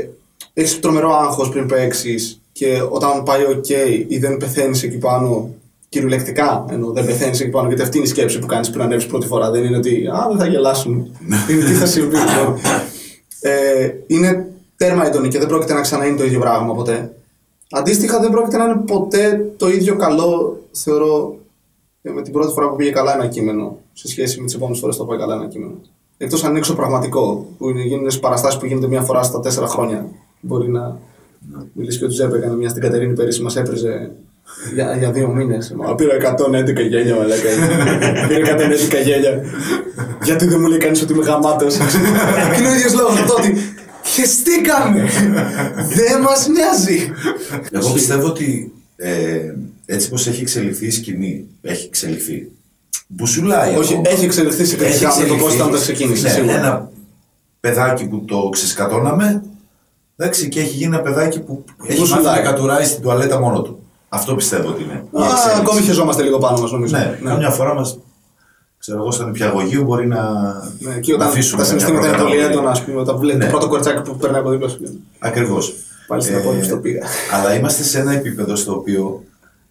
έχεις τρομερό άγχος πριν παίξεις και όταν πάει OK ή δεν πεθαίνεις εκεί πάνω, Κυριολεκτικά ενώ δεν πεθαίνεις εκεί πάνω, γιατί αυτή είναι η σκέψη που κάνεις πριν ανέβεις πρώτη φορά. Δεν είναι ότι Α, δεν θα γελάσουν. <laughs> είναι τι θα συμβεί. λοιπόν. ε, είναι τέρμα έντονη και δεν πρόκειται να ξαναείνει το ίδιο πράγμα ποτέ. Αντίστοιχα, δεν πρόκειται να είναι ποτέ το ίδιο καλό, θεωρώ, ε, με την πρώτη φορά που πήγε καλά ένα κείμενο σε σχέση με τις επόμενες φορές που το πάει καλά ένα κείμενο. Εκτός αν είναι εξωπραγματικό, που είναι, γίνονται παραστάσεις που γίνονται μία φορά στα τέσσερα χρόνια. Μπορεί να μιλήσει και ο Τζέπε, έκανε μια στην Κατερίνη πέρυσι, μας έπριζε για, για δύο μήνες. Μα πήρα 111 γέλια, μαλάκα. <laughs> πήρα 111 γέλια. Γιατί δεν μου λέει κανείς ότι είμαι γαμάτος; και <laughs> είναι ο ίδιος λόγος αυτό ότι χεστήκαμε. δεν μας νοιάζει. Εγώ πιστεύω ότι ε, έτσι πως έχει εξελιχθεί η σκηνή, έχει εξελιχθεί. Μπουσουλάει. Όχι, ακόμα. έχει εξελιχθεί σε Έχει με το πώ εξελιχθεί. ήταν όταν ξεκίνησε. Ναι, σίγουρα. ένα παιδάκι που το ξεσκατώναμε, εντάξει, και έχει γίνει ένα παιδάκι που έχει Μπουσουλάει. μάθει να κατουράει στην τουαλέτα μόνο του. Αυτό πιστεύω ότι είναι. η Α, εξέλιξη. ακόμη χεζόμαστε λίγο πάνω μας, νομίζω. Ναι, καμιά φορά μας, ξέρω εγώ, στον υπηαγωγείο μπορεί να, Ναι, και να όταν αφήσουμε τα καμιά συναισθήματα είναι πολύ προκαταβολή. έντονα, ας πούμε, όταν βλέπεις Ναι. το πρώτο κορτσάκι που περνάει από δίπλα σου. Ακριβώς. Πάλι στην απόλυψη το πήγα. Αλλά είμαστε σε ένα επίπεδο στο οποίο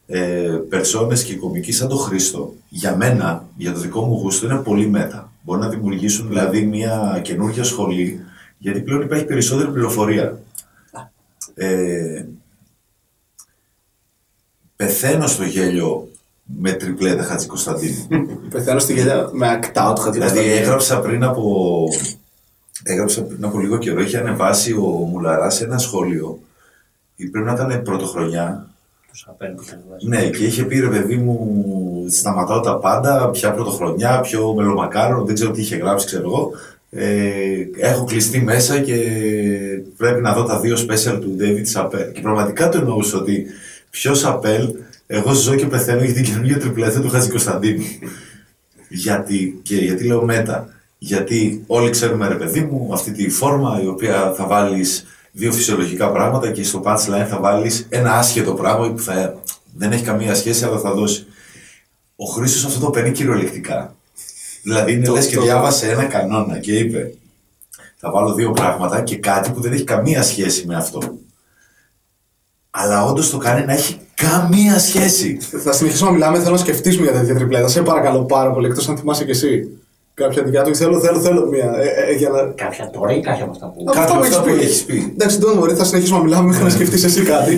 ε, περσόνες και κομικοί σαν το Χρήστο, για μένα, για το δικό μου γούστο, είναι πολύ μέτα. Μπορεί να δημιουργήσουν δηλαδή μια καινούργια σχολή, γιατί πλέον υπάρχει περισσότερη πληροφορία. Ε, πεθαίνω στο γέλιο με τριπλέτα Χατζη Κωνσταντίνου. Πεθαίνω στη γελιά με ακτάου του Δηλαδή έγραψα πριν από, έγραψα πριν από λίγο καιρό, είχε ανεβάσει ο Μουλαράς σε ένα σχόλιο, ή πρέπει να ήταν πρωτοχρονιά, Τους απέναντι που ήταν βάζει. ναι, και είχε πει ρε παιδί μου, σταματάω τα πάντα, πια πρωτοχρονιά, πιο μελομακάρο, δεν ξέρω τι είχε γράψει, ξέρω εγώ. Ε, έχω κλειστεί μέσα και πρέπει να δω τα δύο special του David Chappelle. Και πραγματικά το εννοούσα ότι πιο Chappelle, εγώ ζω και πεθαίνω για την καινούργια τριπλέτα του Χατζη Κωνσταντίνου. γιατί, και γιατί λέω μέτα. Γιατί όλοι ξέρουμε ρε παιδί μου αυτή τη φόρμα η οποία θα βάλεις δύο φυσιολογικά πράγματα και στο punchline θα βάλεις ένα άσχετο πράγμα που θα, δεν έχει καμία σχέση αλλά θα δώσει. Ο Χρήστος αυτό το παίρνει κυριολεκτικά. Δηλαδή είναι Το- λες και το- διάβασε ένα κανόνα και είπε θα βάλω δύο πράγματα και κάτι που δεν έχει καμία σχέση με αυτό. Αλλά όντως το κάνει να έχει καμία σχέση. Θα συνεχίσουμε να μιλάμε. Θέλω να σκεφτήσουμε για τέτοια τριπλέτα. Σε παρακαλώ πάρα πολύ, εκτός αν θυμάσαι κι εσύ. Κάποια δικιά του. Θέλω, θέλω, θέλω μία. Ε, ε, για να... Κάποια τώρα ή κάποια από αυτά που. Αυτό Κάποια μου αυτά έχεις που πει. έχεις πει. Εντάξει, don't worry, θα συνεχίσουμε να μιλάμε μέχρι να σκεφτείς εσύ κάτι.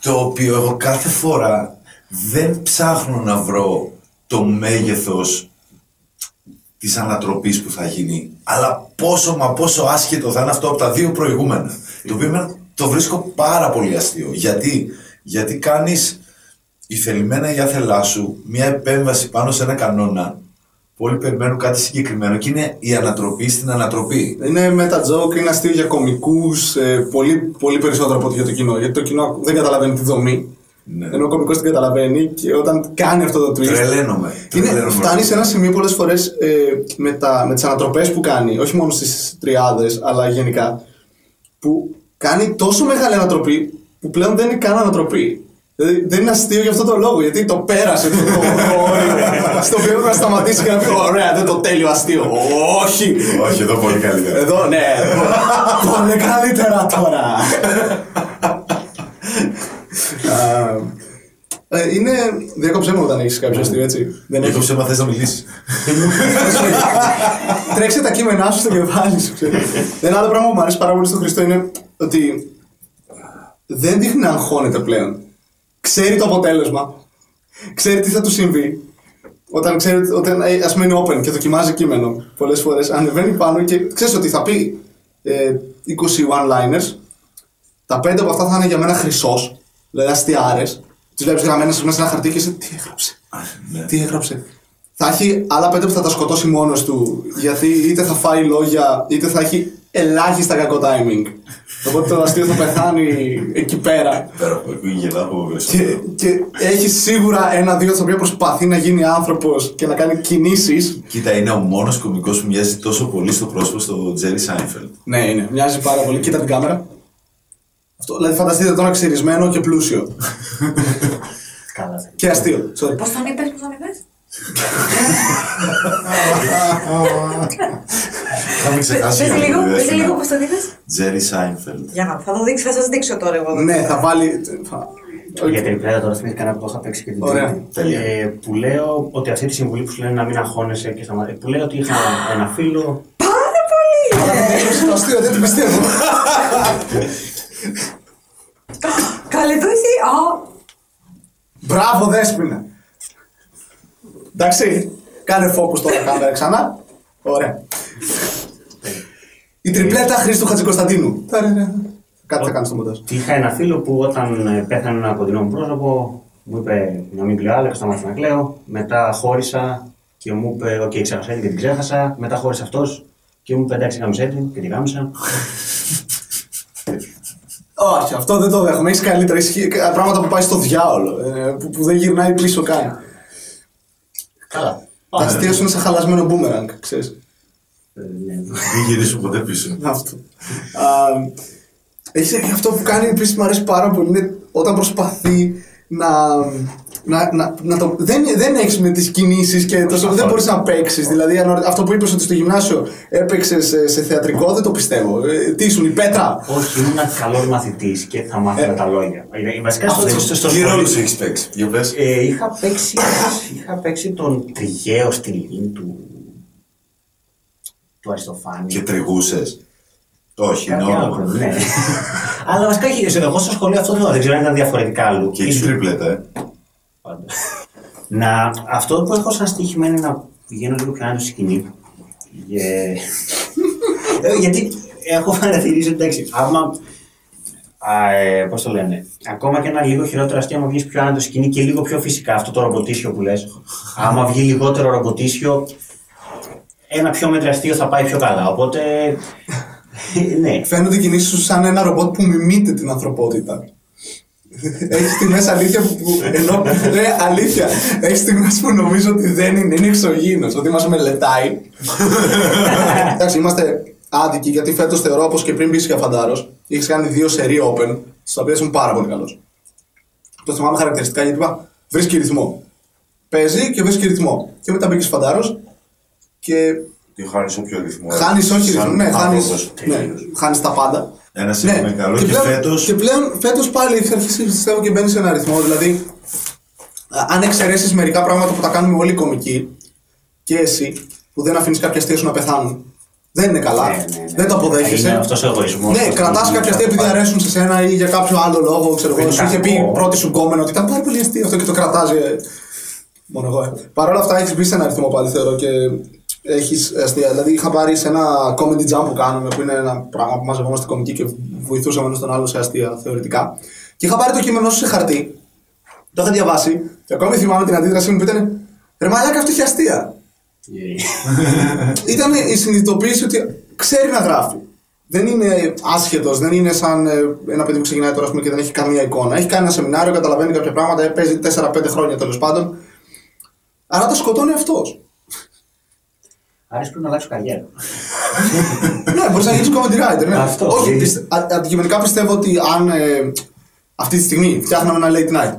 Το οποίο εγώ κάθε φορά δεν ψάχνω να βρω το μέγεθος της ανατροπής που θα γίνει. Αλλά πόσο μα πόσο άσχετο θα είναι αυτό από τα δύο προηγούμενα. Το οποίο εμένα το βρίσκω πάρα πολύ αστείο. Γιατί, Γιατί κάνεις ηθελημένα ή άθελά σου μια επέμβαση πάνω σε ένα κανόνα που όλοι περιμένουν κάτι συγκεκριμένο και είναι η ανατροπή στην ανατροπή. Είναι meta joke, είναι αστείο για κομικούς, πολύ, πολύ περισσότερο από ότι για το κοινό. Γιατί το κοινό δεν καταλαβαίνει τη δομή. Ναι. Ενώ ο κομικός την καταλαβαίνει και όταν κάνει αυτό το twist. Τρελαίνομαι. Είναι, Τρελαίνομαι. φτάνει σε ένα σημείο πολλές φορές ε, με, τα, με τις ανατροπές που κάνει, όχι μόνο στις τριάδες, αλλά γενικά, που κάνει τόσο μεγάλη ανατροπή που πλέον δεν είναι καν ανατροπή. Δηλαδή δεν είναι αστείο για αυτό το λόγο, γιατί το πέρασε το, το, το όριο. στο οποίο έπρεπε να σταματήσει και να πει: Ωραία, δεν το τέλειο αστείο. Όχι! Όχι, εδώ πολύ καλύτερα. Εδώ, ναι, πολύ καλύτερα τώρα. <laughs> Α, ε, είναι. Διακόψε με όταν έχεις κάποιο αστείο, έτσι. Δεν Έχω έχει. ψέμα θες να μιλήσεις. <laughs> Τρέξε τα κείμενά σου στο κεφάλι σου. ξέρεις. Ένα άλλο πράγμα που μου αρέσει πάρα πολύ στον Χριστό είναι ότι δεν δείχνει να αγχώνεται πλέον. Ξέρει το αποτέλεσμα. Ξέρει τι θα του συμβεί. Όταν ξέρει, όταν ε, ας πούμε είναι open και δοκιμάζει κείμενο πολλές φορές, ανεβαίνει πάνω και ξέρεις ότι θα πει ε, 20 one-liners. Τα πέντε από αυτά θα είναι για μένα χρυσός, δηλαδή αστιάρες. Τις βλέπεις γραμμένες μέσα σε ένα χαρτί και είσαι τι έγραψε; Ναι. Τι έγραψε; Θα έχει άλλα πέντε που θα τα σκοτώσει μόνος του. Γιατί είτε θα φάει λόγια, είτε θα έχει ελάχιστα κακό timing. Οπότε το αστείο θα πεθάνει εκεί πέρα. Πέρα από εκεί γελάω από βέβαια. Και, και έχει σίγουρα ένα-δύο τα οποία προσπαθεί να γίνει άνθρωπος και να κάνει κινήσεις. Κοίτα, είναι ο μόνος κωμικός που μοιάζει τόσο πολύ στο πρόσωπο στο Τζέρι Σάινφελντ. Ναι, είναι. Μοιάζει πάρα πολύ. Κοίτα την κάμερα. Αυτό, δηλαδή φανταστείτε τον ξυρισμένο και πλούσιο. Καλά. και αστείο. Sorry. Πώς τον είπες, πώς τον είπες; Θα μην ξεχάσει. Πες λίγο, πες λίγο πώς τον είπε. Τζέρι Σάινφελντ. Για να θα το δείξω, θα σας δείξω τώρα εγώ. εδώ ναι, πέρα. θα βάλει. θα- Για την πλέον τώρα θυμήθηκα ένα που το είχα παίξει και την Ωραία. Τρίτη. Τέλεια. Ε, που λέω ότι αυτή τη συμβουλή που σου λένε να μην αγχώνεσαι και σταματήσει. Που λέω ότι είχα ένα φίλο. Πάρα πολύ! Είναι το αστείο, δεν το πιστεύω. Καλέ το εσύ. Α, Μπράβο, Δέσποινα. Εντάξει, κάνε focus τώρα κάμερα ξανά. Ωραία. Η τριπλέτα Χρήστου Χατζικοσταντίνου. Κάτι θα κάνει στο μοντάζ. Και είχα ένα φίλο που όταν ε, πέθανε ένα κοντινό μου πρόσωπο μου είπε να μην κλαίω άλλο και σταμάτησα να κλαίω. Μετά χώρισα και μου είπε: Οκ, ξέχασα την και την ξέχασα. Μετά χώρισε αυτός και μου είπε: Εντάξει, γάμησέ την και τη γάμησα. Όχι, αυτό δεν το δέχομαι. Έχεις καλύτερα. Ισχύει πράγματα που πάει στο διάολο. ε, Που, που δεν γυρνάει πίσω καν. Καλά. Τα αστεία σου είναι σαν χαλασμένο boomerang, ξέρεις. Ε, ναι. Μην γυρίσω ποτέ πίσω. Αυτό. Α, Έχεις αυτό που κάνει επίσης μου αρέσει πάρα πολύ είναι όταν προσπαθεί να. Να, να, να το, δεν δεν έχεις με τις κινήσεις και τόσο, δεν μπορείς να παίξεις. Δηλαδή, αν, αυτό που είπες ότι στο γυμνάσιο έπαιξες σε, σε θεατρικό, δεν το πιστεύω. Ε, τι ήσουν, η πέτρα; Όχι, ήμουν καλός μαθητής και θα μάθαινα τα λόγια. Ε, Βασικά στο, στο, στο, στο Τι σχολείο- ρόλους έχεις παίξει, για πες. Ε, είχα, παίξει, είχα παίξει τον τριγαίο στη λίμνη του, του Αριστοφάνη. Και τριγούσες. Όχι, είναι Κάτι άλλο, όνομα. ναι. Αλλά βασικά είχε- εγώ στο σχολείο αυτό δεν, δεν ξέρω αν ήταν διαφορετικά αλλού. Και έχεις Ίσως- τριπλέτα, ε. Πάντα. να, αυτό που έχω σαν στοίχημα είναι να πηγαίνω λίγο πιο άνω στη σκηνή. Ε, <laughs> ε, γιατί έχω παρατηρήσει ότι εντάξει, άμα. Α, ε, Πώς το λένε, ακόμα και ένα λίγο χειρότερο αστείο, άμα βγεις πιο άνω στη σκηνή και λίγο πιο φυσικά αυτό το ρομποτίσιο που λες. άμα βγει λιγότερο ρομποτίσιο, ένα πιο μέτρο αστείο θα πάει πιο καλά. Οπότε. ναι. Φαίνονται οι κινήσεις σου σαν ένα ρομπότ που μιμείται την ανθρωπότητα. Έχεις στιγμέ αλήθεια που. που- Ενώ ρε, αλήθεια. Έχεις στιγμέ που νομίζω ότι δεν είναι, είναι εξωγήινος, ότι μας μελετάει. Εντάξει, είμαστε άδικοι γιατί φέτος θεωρώ όπως και πριν μπεις για φαντάρο, έχει κάνει δύο σερή open, στα οποία ήσουν πάρα πολύ καλός. Το θυμάμαι χαρακτηριστικά γιατί είπα βρίσκει ρυθμό. Παίζει και βρίσκει ρυθμό. Και μετά μπήκες φαντάρος και Τι χάνεις όποιο ρυθμό. χάνεις όχι ρυθμό. Ναι, χάνει άνθρωπος. ναι, χάνεις τα πάντα. Ένα είναι καλό και, πλέον, φέτος... Και πλέον φέτος πάλι έχει αρχίσει πιστεύω και μπαίνει σε ένα ρυθμό. Δηλαδή, α, αν εξαιρέσεις μερικά πράγματα που τα κάνουμε όλοι οι κομικοί και εσύ, που δεν αφήνεις κάποια αστεία σου να πεθάνουν, δεν είναι καλά. Ναι, ναι, ναι. Δεν το αποδέχεσαι. Είναι αυτός ο εγωισμός. Ναι, κρατάς κάποια αστεία επειδή αρέσουν σε σένα ή για κάποιο άλλο λόγο. Ξέρω εγώ, Είναι σου είχε πει κακό. πρώτη σου γκόμενο ότι ήταν πάρα πολύ αστείο αυτό και το κρατάς. Μόνο εγώ. ε. Παρ' όλα αυτά έχεις μπει σε ένα ρυθμό πάλι θεωρώ και έχεις αστεία. Δηλαδή είχα πάρει σε ένα comedy jump που κάνουμε που είναι ένα πράγμα που μαζευόμαστε κομικοί και βοηθούσαμε ένα τον άλλο σε αστεία θεωρητικά. Και είχα πάρει το κείμενό σου σε χαρτί. Το είχα διαβάσει και ακόμη θυμάμαι την αντίδρασή μου που ήταν Ρε μαλάκα αυτό έχει αστεία. Ε, <laughs> Ήταν η συνειδητοποίηση ότι ξέρει να γράφει. Δεν είναι άσχετος, δεν είναι σαν ε, ένα παιδί που ξεκινάει τώρα ας πούμε, και δεν έχει καμία εικόνα. Έχει κάνει ένα σεμινάριο, καταλαβαίνει κάποια πράγματα, ε, παίζει 4-5 χρόνια τέλος πάντων. Άρα τα σκοτώνει αυτός. Άρης πρέπει να αλλάξει καριέρα. ναι, μπορείς να γίνεις comedy writer. Ναι. Αυτό. Όχι, Ε, πιστε- α- αντικειμενικά πιστεύω ότι αν ε, αυτή τη στιγμή φτιάχναμε ένα late night,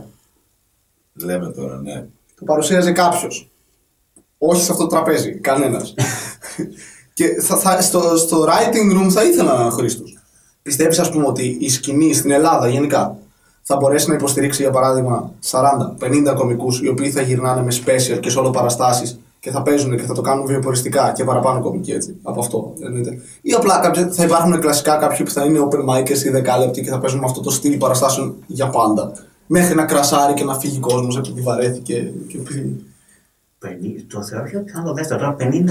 Λέμε τώρα, ναι. το παρουσίαζε κάποιος. Όχι σε αυτό το τραπέζι, κανένας. και θα, θα, στο, στο writing room θα ήθελα έναν Χρήστο. Πιστεύει, ας πούμε, ότι η σκηνή στην Ελλάδα γενικά θα μπορέσει να υποστηρίξει για παράδειγμα 40-50 κομικούς οι οποίοι θα γυρνάνε με special και solo παραστάσεις και θα παίζουν και θα το κάνουν βιοποριστικά και παραπάνω κομικοί έτσι. Από αυτό εννοείται. Ή απλά κάποια, θα υπάρχουν κλασικά κάποιοι που θα είναι open micers ή δεκάλεπτοι και θα παίζουν με αυτό το στυλ παραστάσεων για πάντα. Μέχρι να κρασάρει και να φύγει κόσμος επειδή βαρέθηκε και επειδή 50, το θεωρώ πιο πιθανό το δεύτερο. Τώρα 50,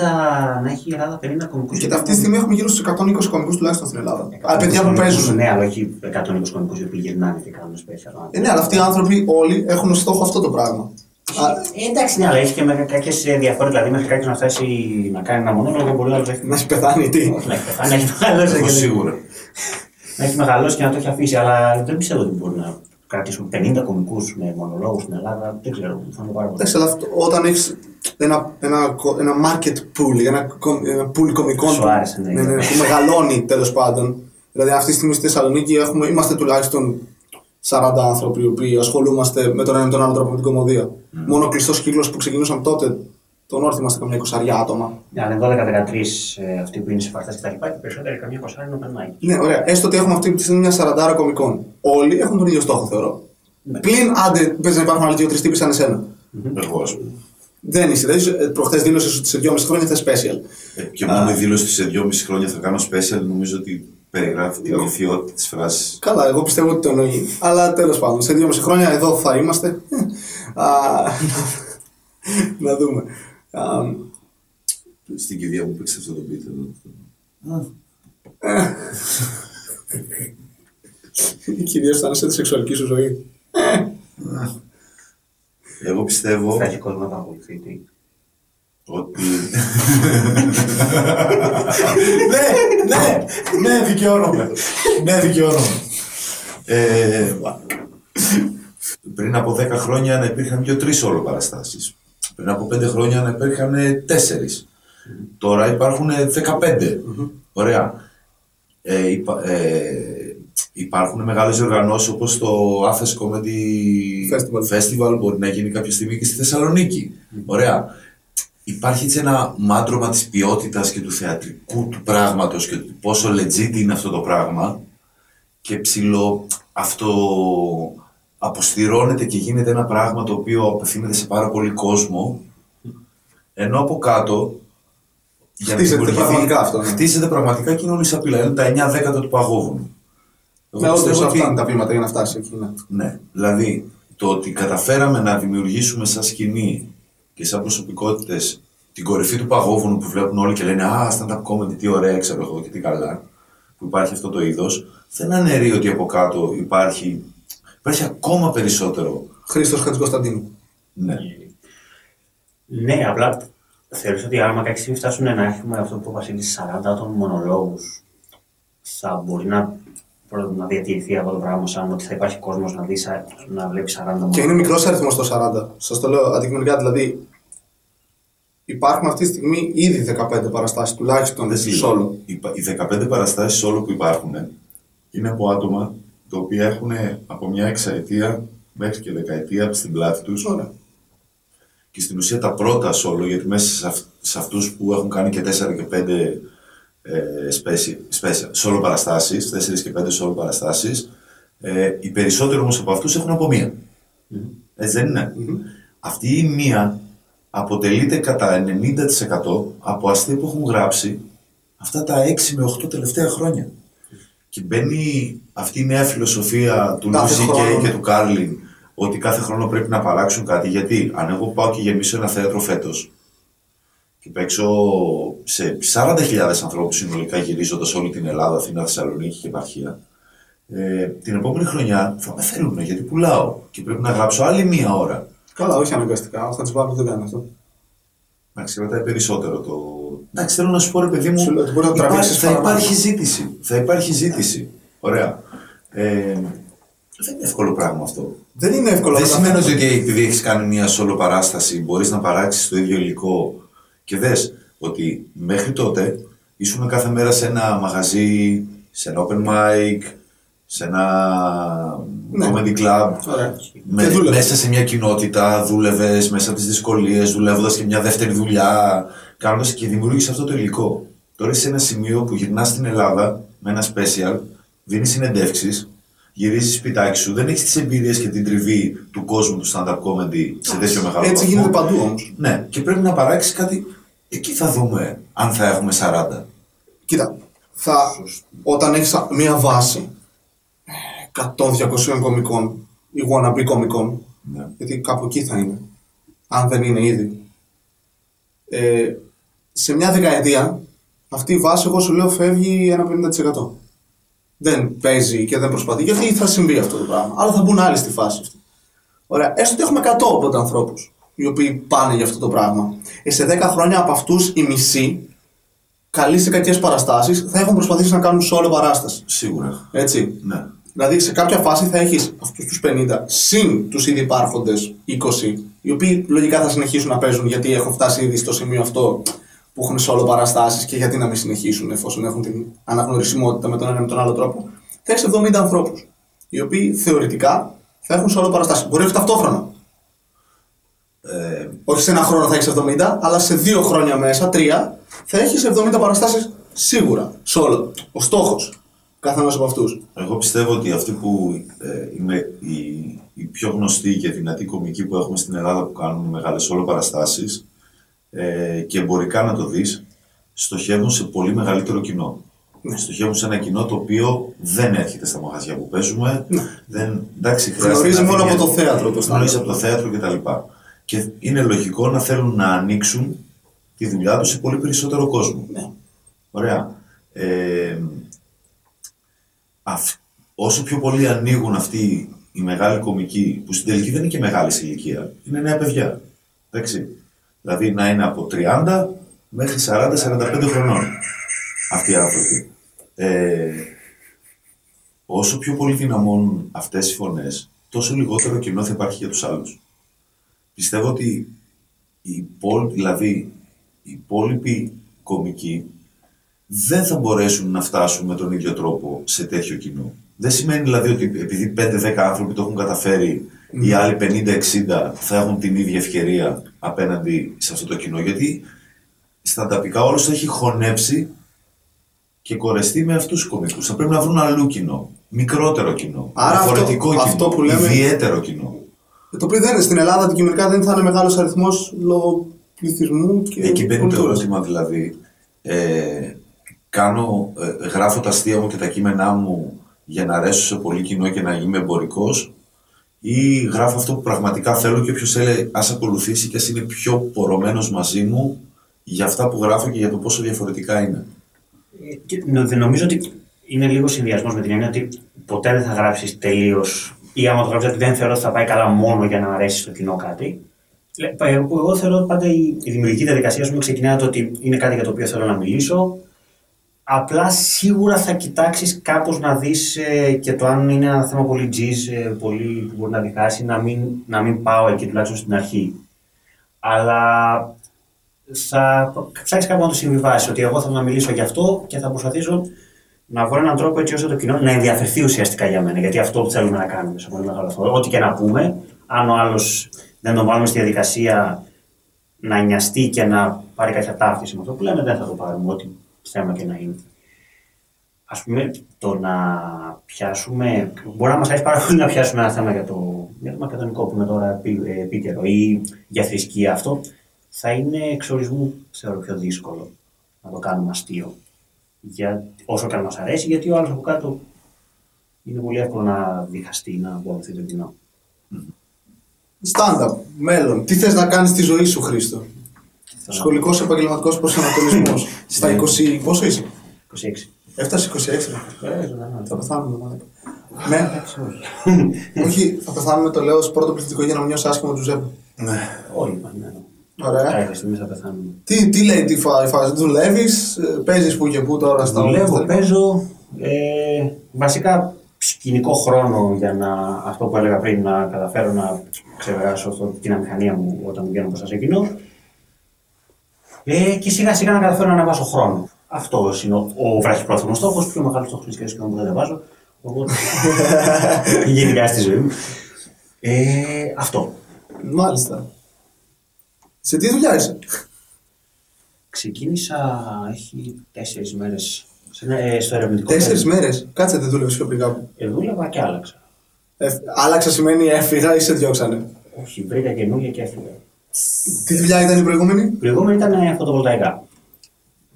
να έχει η Ελλάδα 50 κομικούς. Και αυτή τη στιγμή έχουμε γύρω στους 120 κομικούς τουλάχιστον στην Ελλάδα. Α, παιδιά που παίζουν. Ναι, αλλά όχι 120 κομικούς οι οποίοι γυρνάνε και κάνουν special. Ε, ναι, αλλά αυτοί οι άνθρωποι όλοι έχουν στόχο αυτό το πράγμα. Α, Ε, εντάξει, ναι, αλλά έχει και κάποιες διαφορές. Δηλαδή, μέχρι κάποιο να φτάσει να κάνει ένα μονόλογο, μπορεί άλλο έχει να έχει πεθάνει τι; να έχει πεθάνει, να έχει μεγαλώσει. Εγώ και- σίγουρα. Να έχει μεγαλώσει και να το έχει αφήσει. Αλλά δεν πιστεύω ότι μπορεί να κρατήσουν 50 κομικούς με μονολόγους στην Ελλάδα. Δεν ξέρω, θα είναι πάρα πολύ. Εντάξει, αλλά αυτό- όταν έχεις ένα, ένα, κο- ένα market pool, ένα, κο- ένα pool κομικών Σου που, άρεσε, ναι. ναι, ναι, που μεγαλώνει τέλος πάντων. Δηλαδή, αυτή τη στιγμή στη Θεσσαλονίκη έχουμε, είμαστε τουλάχιστον 40 άνθρωποι οι οποίοι ασχολούμαστε με τον ένα ή τον άλλο τρόπο με την κομμωδία. Μόνο ο κλειστός κύκλος που ξεκινούσαμε τότε, τον όρθι είμαστε καμιά 20 άτομα. Ναι, αλλά 12-13 ε, αυτοί που είναι σε φαρτά και τα λοιπά και περισσότεροι καμιά κοσάρι είναι open mic. Ναι, ωραία. Έστω ότι έχουμε αυτή τη στιγμή μια 40 κομικών. Όλοι έχουν τον ίδιο στόχο, θεωρώ. Πλην άντε παίζει να υπάρχουν άλλοι δύο-τρει τύποι σαν εσένα. Εγώ, ας πούμε. Δεν είσαι. Δηλαδή, προχθές δήλωσες ότι σε 2,5 χρόνια θα είσαι special. Ε, Και μόνο η δήλωση ότι σε δυόμιση χρόνια θα κάνω special νομίζω ότι περιγράφει την ηφιότητα της φράσης. Καλά, εγώ πιστεύω ότι το εννοεί. Αλλά τέλος πάντων, σε 2,5 χρόνια εδώ θα είμαστε. Α, να δούμε. Α, Στην κηδεία μου παίξτε αυτό το beat εδώ. Κυρίω θα είναι σε τη σεξουαλική σου ζωή. Εγώ πιστεύω Θα έχει κόσμο να παρακολουθεί. Τι. ότι. <laughs> ναι, ναι, ναι, δικαιώνομαι. Ναι, δικαιώνομαι. Ε, πριν από 10 χρόνια να υπήρχαν δύο-τρει όλο παραστάσει. Πριν από 5 χρόνια να υπήρχαν 4. Τώρα υπάρχουν 15. Ωραία. Ε, υπα- ε, υπάρχουν μεγάλες οργανώσεις όπως το Athens Comedy Festival. Festival μπορεί να γίνει κάποια στιγμή και στη Θεσσαλονίκη. Ωραία. Υπάρχει έτσι ένα μάντρωμα της ποιότητας και του θεατρικού του πράγματος και του πόσο legit είναι αυτό το πράγμα και ψηλό αυτό αποστηρώνεται και γίνεται ένα πράγμα το οποίο απευθύνεται σε πάρα πολύ κόσμο ενώ από κάτω για να Χτίζεται δημιουργηθεί- πραγματικά αυτό, ναι. Χτίζεται πραγματικά και είναι όλη σαπίλα. Είναι τα 9 δέκατα του παγόβουνου. Εγώ Ναι, όντω πιστεύω αυτά ότι- είναι τα βήματα για να φτάσει εκεί. Ναι. ναι, δηλαδή το ότι καταφέραμε να δημιουργήσουμε σαν σκηνή και σαν προσωπικότητες την κορυφή του παγόβουνου που βλέπουν όλοι και λένε Α, stand-up comedy, τι ωραία, ξέρω εγώ και τι καλά, που υπάρχει αυτό το είδος, δεν αναιρεί ότι από κάτω υπάρχει, υπάρχει ακόμα περισσότερο. Χρήστος Χατζικοσταντίνου. Ναι. Ναι, απλά θεωρείς ότι άμα κάποια στιγμή φτάσουν να έχουμε αυτό που είπα είναι 40 άτομα μονολόγους, θα μπορεί να, πρώτον, να διατηρηθεί αυτό το πράγμα σαν ότι θα υπάρχει κόσμος να, δει, σα- να βλέπει 40 μονολόγους. Και είναι μικρός αριθμός το 40. Σας το λέω αντικειμενικά, δηλαδή. Υπάρχουν αυτή τη στιγμή ήδη 15 παραστάσεις τουλάχιστον Δεν στη λέω. solo. Οι, πα- οι 15 παραστάσεις όλο που υπάρχουν είναι από άτομα τα οποία έχουν από μια εξαετία μέχρι και δεκαετία στην πλάτη τους. Ωραία. Και στην ουσία τα πρώτα solo, γιατί μέσα σε, αυ- σε αυτούς που έχουν κάνει και 4 και 5 ε, special, special, solo παραστάσεις, 4 και 5 solo παραστάσεις, ε, οι περισσότεροι όμως από αυτούς έχουν από μία. Έτσι δεν ειναι Αυτή η μία αποτελείται κατά 90% από αστεία που έχουν γράψει αυτά τα 6 με 8 τελευταία χρόνια. Και μπαίνει αυτή η νέα φιλοσοφία του Κάθε Louis χρόνο. C.K. και του Κάρλιν ότι κάθε χρόνο πρέπει να παράξουν κάτι. Γιατί αν εγώ πάω και γεμίσω ένα θέατρο φέτος και παίξω σε 40.000 ανθρώπους συνολικά γυρίζοντας όλη την Ελλάδα, Αθήνα, Θεσσαλονίκη και επαρχία, ε, την επόμενη χρονιά θα με θέλουν γιατί πουλάω και πρέπει να γράψω άλλη μία ώρα. Καλά, όχι αναγκαστικά. Ο Χατζηπάπου δεν κάνει αυτό. Εντάξει, κρατάει περισσότερο το. Εντάξει, θέλω να σου πω, ρε παιδί μου, Σου λέω ότι μπορεί να το υπάρχει- τραβήξεις θα παραπάνω. υπάρχει ζήτηση. Θα υπάρχει ζήτηση. Ωραία. Ε, δεν είναι εύκολο πράγμα αυτό. Δεν είναι εύκολο. Δεν αλλά- σημαίνει ότι επειδή έχεις κάνει μια solo παράσταση μπορείς να παράξεις το ίδιο υλικό. Και δες ότι μέχρι τότε ήσουν κάθε μέρα σε ένα μαγαζί, σε ένα open mic, σε ένα Ναι. comedy club. Ωραία. Με, Και δούλευες. μέσα σε μια κοινότητα, δούλευες μέσα από τις δυσκολίες, δουλεύοντας και μια δεύτερη δουλειά, κάνοντας και δημιούργησες αυτό το υλικό. Τώρα είσαι σε ένα σημείο που γυρνάς στην Ελλάδα με ένα special, δίνεις συνεντεύξεις, γυρίζεις σπιτάκι σου, δεν έχεις τις εμπειρίες και την τριβή του κόσμου του stand-up comedy σε τέτοιο μεγάλο Έτσι βαθμό. γίνεται παντού όμως. Ναι, και πρέπει να παράξεις κάτι. Εκεί θα δούμε αν θα έχουμε 40. Κοίτα, θα, όταν έχεις μία βάση 100-200 κομικών ή wannabe κομικών, Ναι. γιατί κάπου εκεί θα είναι, αν δεν είναι ήδη. Ε, σε μια δεκαετία, αυτή η βάση, εγώ σου λέω, φεύγει ένα 50%. Δεν παίζει και δεν προσπαθεί, γιατί θα συμβεί αυτό το πράγμα. Αλλά θα μπουν άλλοι στη φάση αυτή. Ωραία, έστω ότι έχουμε 100 οπότε ανθρώπους οι οποίοι πάνε για αυτό το πράγμα. Ε, σε 10 χρόνια από αυτούς οι μισοί, καλοί σε κακές παραστάσεις, θα έχουν προσπαθήσει να κάνουν σε όλο παράσταση. Σίγουρα. Έτσι. Ναι. Δηλαδή σε κάποια φάση θα έχεις αυτούς τους 50 συν τους ήδη υπάρχοντες 20, οι οποίοι λογικά θα συνεχίσουν να παίζουν γιατί έχουν φτάσει ήδη στο σημείο αυτό που έχουν σε όλο παραστάσεις και γιατί να μην συνεχίσουν εφόσον έχουν την αναγνωρισιμότητα με τον ένα ή με τον άλλο τρόπο. Θα έχεις 70 ανθρώπους, οι οποίοι θεωρητικά θα έχουν σε όλο παραστάσεις. Μπορεί όχι ταυτόχρονα. Ε, Όχι σε ένα χρόνο θα έχεις 70, αλλά σε δύο χρόνια μέσα, τρία, θα έχεις 70 παραστάσεις σίγουρα. Σε όλο. Ο στόχο καθένα από αυτούς. Εγώ πιστεύω ότι αυτοί που ε, είναι οι, οι πιο γνωστοί και δυνατοί κομικοί που έχουμε στην Ελλάδα που κάνουν μεγάλες όλο παραστάσεις ε, και εμπορικά να το δεις, στοχεύουν σε πολύ μεγαλύτερο κοινό. Ναι. Στοχεύουν σε ένα κοινό το οποίο δεν έρχεται στα μαγαζιά που παίζουμε. Ναι. Δεν, εντάξει, χρειάζεται Γνωρίζει να μόνο δει από μια- το θέατρο το Γνωρίζει stand-up. από το θέατρο κτλ. Και είναι λογικό να θέλουν να ανοίξουν τη δουλειά τους σε πολύ περισσότερο κόσμο. Ναι. Ωραία. Ε, αυ- όσο πιο πολύ ανοίγουν αυτοί οι μεγάλοι κομικοί, που στην τελική δεν είναι και μεγάλης σε ηλικία, είναι νέα παιδιά. Εντάξει. Δηλαδή να είναι από 30 μέχρι 40-45 χρονών αυτοί οι άνθρωποι. Ε, όσο πιο πολύ δυναμώνουν αυτές οι φωνές, τόσο λιγότερο κοινό θα υπάρχει για τους άλλους. Πιστεύω ότι οι υπόλοιποι, δηλαδή οι υπόλοιποι κομικοί δεν θα μπορέσουν να φτάσουν με τον ίδιο τρόπο σε τέτοιο κοινό. Δεν σημαίνει δηλαδή ότι επειδή 5-10 άνθρωποι το έχουν καταφέρει, οι άλλοι 50-60 θα έχουν την ίδια ευκαιρία απέναντι σε αυτό το κοινό. Γιατί στα ταπικά όλος έχει χωνέψει και κορεστεί με αυτούς τους κομικούς. Θα πρέπει να βρουν αλλού κοινό. Μικρότερο κοινό. Άρα αυτό- διαφορετικό κοινό. αυτό που λέμε- Ιδιαίτερο κοινό. Το οποίο δεν είναι στην Ελλάδα αντικειμενικά δεν θα είναι μεγάλος αριθμός λόγω πληθυσμού και. Εκεί μπαίνει το κουλτούρας. ερώτημα δηλαδή. Ε, κάνω, ε, γράφω τα αστεία μου και τα κείμενά μου για να αρέσω σε πολύ κοινό και να είμαι εμπορικός, ή γράφω αυτό που πραγματικά θέλω και όποιος θέλει ας ακολουθήσει και ας είναι πιο πορωμένος μαζί μου για αυτά που γράφω και για το πόσο διαφορετικά είναι. Ε, και νο- νομίζω ότι είναι λίγο συνδυασμός με την έννοια ότι ποτέ δεν θα γράψεις τελείως. ή άμα το γράψεις ότι δεν θεωρώ ότι θα πάει καλά μόνο για να αρέσει στο κοινό κάτι. Λε- ε, που Εγώ θεωρώ ότι πάντα η, η δημιουργική διαδικασία σου ξεκινάει από το ότι είναι κάτι για το οποίο θέλω να μιλήσω. Απλά σίγουρα θα κοιτάξεις κάπως να δεις ε, και το αν είναι ένα θέμα πολύ τζιζ, ε, πολύ που μπορεί να διχάσει, να μην, να μην πάω εκεί τουλάχιστον στην αρχή. Αλλά θα ψάξεις κάπου να το συμβιβάσεις. Ότι εγώ θέλω να μιλήσω γι' αυτό και θα προσπαθήσω να βρω έναν τρόπο έτσι ώστε το κοινό να ενδιαφερθεί ουσιαστικά για μένα. Γιατί αυτό που θέλουμε να κάνουμε σε πολύ μεγάλο αυτό. Ό,τι και να πούμε, αν ο άλλος δεν τον βάλουμε στη διαδικασία να νοιαστεί και να πάρει κάποια ταύτιση με αυτό που λέμε, δεν θα το πάρουμε, ό,τι θέμα και να είναι. Α πούμε, το να πιάσουμε. Μπορεί να μας αρέσει πάρα πολύ να πιάσουμε ένα θέμα για το, για το μακεδονικό που είναι τώρα επί- ε, επίκαιρο ή για θρησκεία. Αυτό θα είναι εξορισμού, θεωρώ, πιο δύσκολο να το κάνουμε αστείο. Για, όσο και αν μας αρέσει, γιατί ο άλλος από κάτω είναι πολύ εύκολο να διχαστεί, να αποδοθεί το κοινό. Stand-up, μέλλον. Τι θες να κάνεις στη ζωή σου, Χρήστο; Θέλω Σχολικός επαγγελματικός προσανατολισμός. <laughs> Στα 20. Πόσο είσαι, 26. Έφτασες 26. Ε, ζωντανά. Θα πεθάνουμε, μάλλον. Ναι, <laughs> όχι, θα πεθάνουμε, το λέω ως πρώτο πληθυντικό για να μην νιώσει άσχημα του Ζέμπου. Ναι. Όλοι πάνε. ναι. Ωραία. Κάποια στιγμή θα πεθάνουμε. Τι, τι λέει τι φα- η φάση, δουλεύεις, παίζεις που και που τώρα στα Δουλεύω, παίζω. Ε, βασικά σκηνικό χρόνο για να, αυτό που έλεγα πριν, να καταφέρω να ξεπεράσω αυτό, την αμηχανία μου όταν βγαίνω μπροστά σε κοινό. Ε, και σιγά σιγά να καταφέρω να ανεβάσω χρόνο. Αυτό είναι ο, ο βραχυπρόθεσμο στόχος. Πιο μεγάλος στόχος είναι και που δεν ανεβάζω. Οπότε. <laughs> γενικά στη ζωή μου. Ε, αυτό. Μάλιστα. Σε τι δουλειά είσαι, Ξεκίνησα, έχει τέσσερις μέρες στο ερευνητικό. Τέσσερις κέντρο. μέρες. Κάτσε, δεν δούλευες πιο πριν κάπου. Ε, δούλευα και άλλαξα. Ε, άλλαξα σημαίνει έφυγα ή σε διώξανε; Όχι, βρήκα καινούργια και έφυγα. Τι δουλειά ήταν η προηγούμενη, Η προηγούμενη ήταν ε, φωτοβολταϊκά.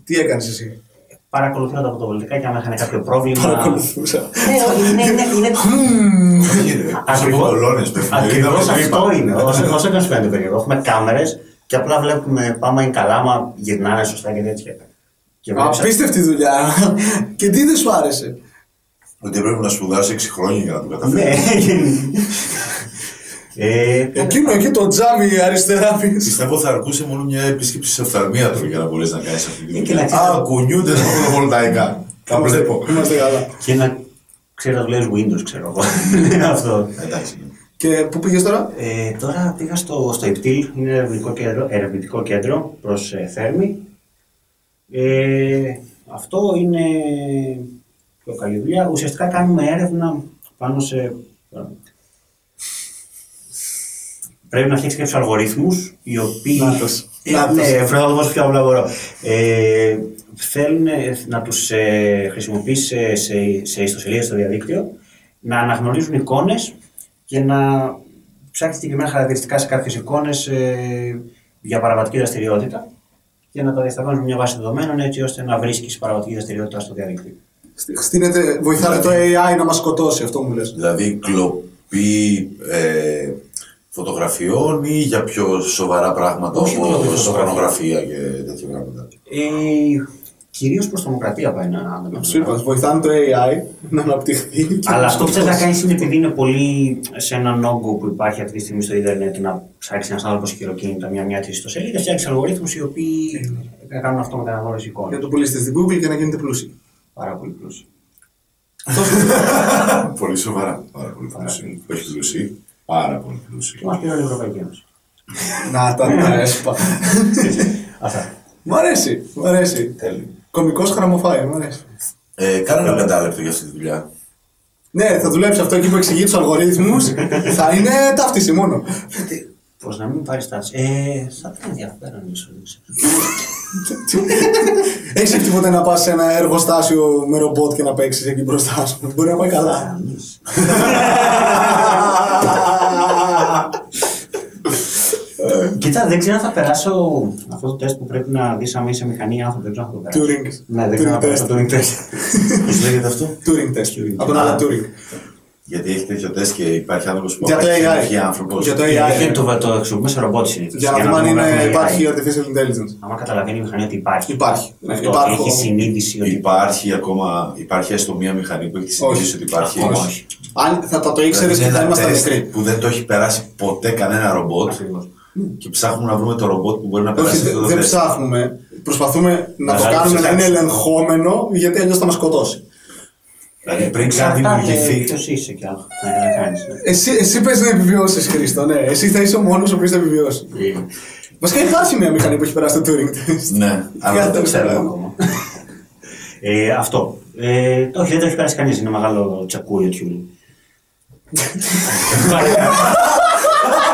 τι έκανες εσύ; Παρακολουθούσα τα φωτοβολταϊκά και άμα είχαν κάποιο πρόβλημα. Παρακολουθούσα. Ναι, όχι, είναι, είναι, είναι... Ακριβώς. Κολόνες, Ακριβώς αυτό είναι. Όσο, όσο και να σου φαίνεται περίεργο. Έχουμε κάμερες και απλά βλέπουμε πάμε είναι καλά, άμα γυρνάνε σωστά και τέτοια. Και βλέπεις- Απίστευτη δουλειά. <laughs> και τι δεν σου άρεσε; Ότι πρέπει να σπουδάσεις 6 χρόνια για να το καταφέρεις. Ναι. ε, Εκείνο εκεί το τζάμι αριστερά πίσω. Πιστεύω θα αρκούσε μόνο μια επίσκεψη σε οφθαλμίατρο για να μπορέσει να κάνεις αυτή τη Ε, και δουλειά. να ξέρεις- Α, κουνιούνται τα φωτοβολταϊκά. Τα <laughs> βλέπω. Είμαστε καλά. και να ξέρει να δουλεύει Windows, ξέρω εγώ. <laughs> αυτό. Εντάξει. ναι. Και πού πήγες τώρα, Ε, τώρα πήγα στο, στο ΙΠΤΙΛ, είναι ερευνητικό κέντρο, ερευνητικό κέντρο προς ε, Θέρμη. Ε, αυτό είναι πιο καλή δουλειά. Ουσιαστικά κάνουμε έρευνα πάνω σε... πρέπει να φτιάξεις κάποιους αλγορίθμους οι οποίοι. Νάτος. Ε, Νάτος. Ναι, πρέπει να το δώσω πιο απλά μπορώ. Ε, θέλουν ε, να τους ε, χρησιμοποιήσει σε, σε, σε ιστοσελίδε στο διαδίκτυο να αναγνωρίζουν εικόνες και να ψάχνει συγκεκριμένα χαρακτηριστικά σε κάποιες εικόνες ε, για παραβατική δραστηριότητα και να τα διασταυρώνεις με μια βάση δεδομένων έτσι ώστε να βρίσκεις παραβατική δραστηριότητα στο διαδίκτυο. Στείνεται, βοηθάει το AI να μας σκοτώσει, αυτό μου λες. Δηλαδή κλοπή ε, φωτογραφιών ή για πιο σοβαρά πράγματα Όχι κλοπή όπως φωτογραφιών. πορνογραφία και τέτοια πράγματα. Ε, Κυρίως προς τρομοκρατία πάει να Σου είπα, βοηθάνε το AI να αναπτυχθεί. και Αλλά να αυτό που θε να σκοτώσει. κάνει είναι επειδή είναι πολύ σε έναν όγκο που υπάρχει αυτή τη στιγμή στο Ιντερνετ να ψάξει ένας άνθρωπος χειροκίνητα μια-μια της ιστοσελίδας, φτιάξει αλγορίθμους οι οποίοι να κάνουν αυτό με την αναγνώριση Για να εικόνα. το πουλήσετε στην Google και να γίνετε πλούσιοι. Πάρα πολύ πλούσιο. <laughs> πολύ σοβαρά. Πάρα πολύ πλούσιοι. Όχι πλούσιοι. Πάρα πολύ πλούσιοι. Και μα πήρε η Ευρωπαϊκή Ένωση. Να τα τα έσπα. Αυτά. Μ' αρέσει, μ' αρέσει. Τέλειο. Κομικός χραμοφάι, μ' αρέσει. Ε, κάνε ένα πεντάλεπτο για αυτή τη δουλειά. Ναι, θα δουλέψει αυτό εκεί που εξηγεί τους αλγορίθμους. θα είναι ταύτιση μόνο. Πώς να μην πάρει τάση. Ε, θα ήταν ενδιαφέρον ίσω. Έχεις σκεφτεί ποτέ να πας σε ένα εργοστάσιο με ρομπότ και να παίξεις εκεί μπροστά σου. Μπορεί να πάει καλά. <laughs> Κοίτα, δεν ξέρω αν θα περάσω αυτό το τεστ που πρέπει να δεις αν είσαι μηχανή ή άνθρωπος. Δεν ξέρω αν θα το περάσω. Turing. Ναι, δεν ξέρω αν θα Turing περάσω test. το Turing test. Πώς λέγεται αυτό; Turing test. Από τον Α. Alan Turing. Γιατί έχει τέτοιο τεστ και υπάρχει άνθρωπος που Για το AI. άνθρωπος. Για το Γιατί AI. το, το χρησιμοποιούμε σε ρομπότ συνήθως. Για να δούμε αν είναι, υπάρχει artificial intelligence. Άμα καταλαβαίνει η μηχανή ότι υπάρχει. Υπάρχει. Ναι, Αυτό υπάρχουν- έχει συνείδηση ότι Υπάρχει ακόμα, υπάρχει έστω μία μηχανή που έχει τη συνείδηση Όχι. ότι υπάρχει. Ακόμα Όχι. όχι. Αν θα τα το ήξερες Δηλαδή και είναι θα ένα ήμασταν τεστ νεκροί. που δεν το έχει περάσει ποτέ κανένα ρομπότ Ακριβώς. Και ψάχνουμε να βρούμε το ρομπότ που μπορεί να περάσει Όχι, αυτό το δεν τεστ. ψάχνουμε. Προσπαθούμε να το Μεγάλη κάνουμε να είναι ψυχάξη. ελεγχόμενο γιατί αλλιώς θα μας σκοτώσει. Δηλαδή πριν ξαναδημιουργηθεί. Ποιος είσαι και άλλο να κάνεις. Εσύ, εσύ πες να επιβιώσεις, Χρήστο. Ναι, εσύ θα είσαι ο μόνος ο οποίος θα επιβιώσει. Βασικά υπάρχει μια μηχανή που έχει περάσει το Turing test. Ναι, αλλά δεν το ξέρω. ξέρω. ακόμα. Ε, αυτό. Ε, όχι, δεν το έχει περάσει κανείς. Είναι μεγάλο τσακούριο τιούλι. <laughs> <laughs>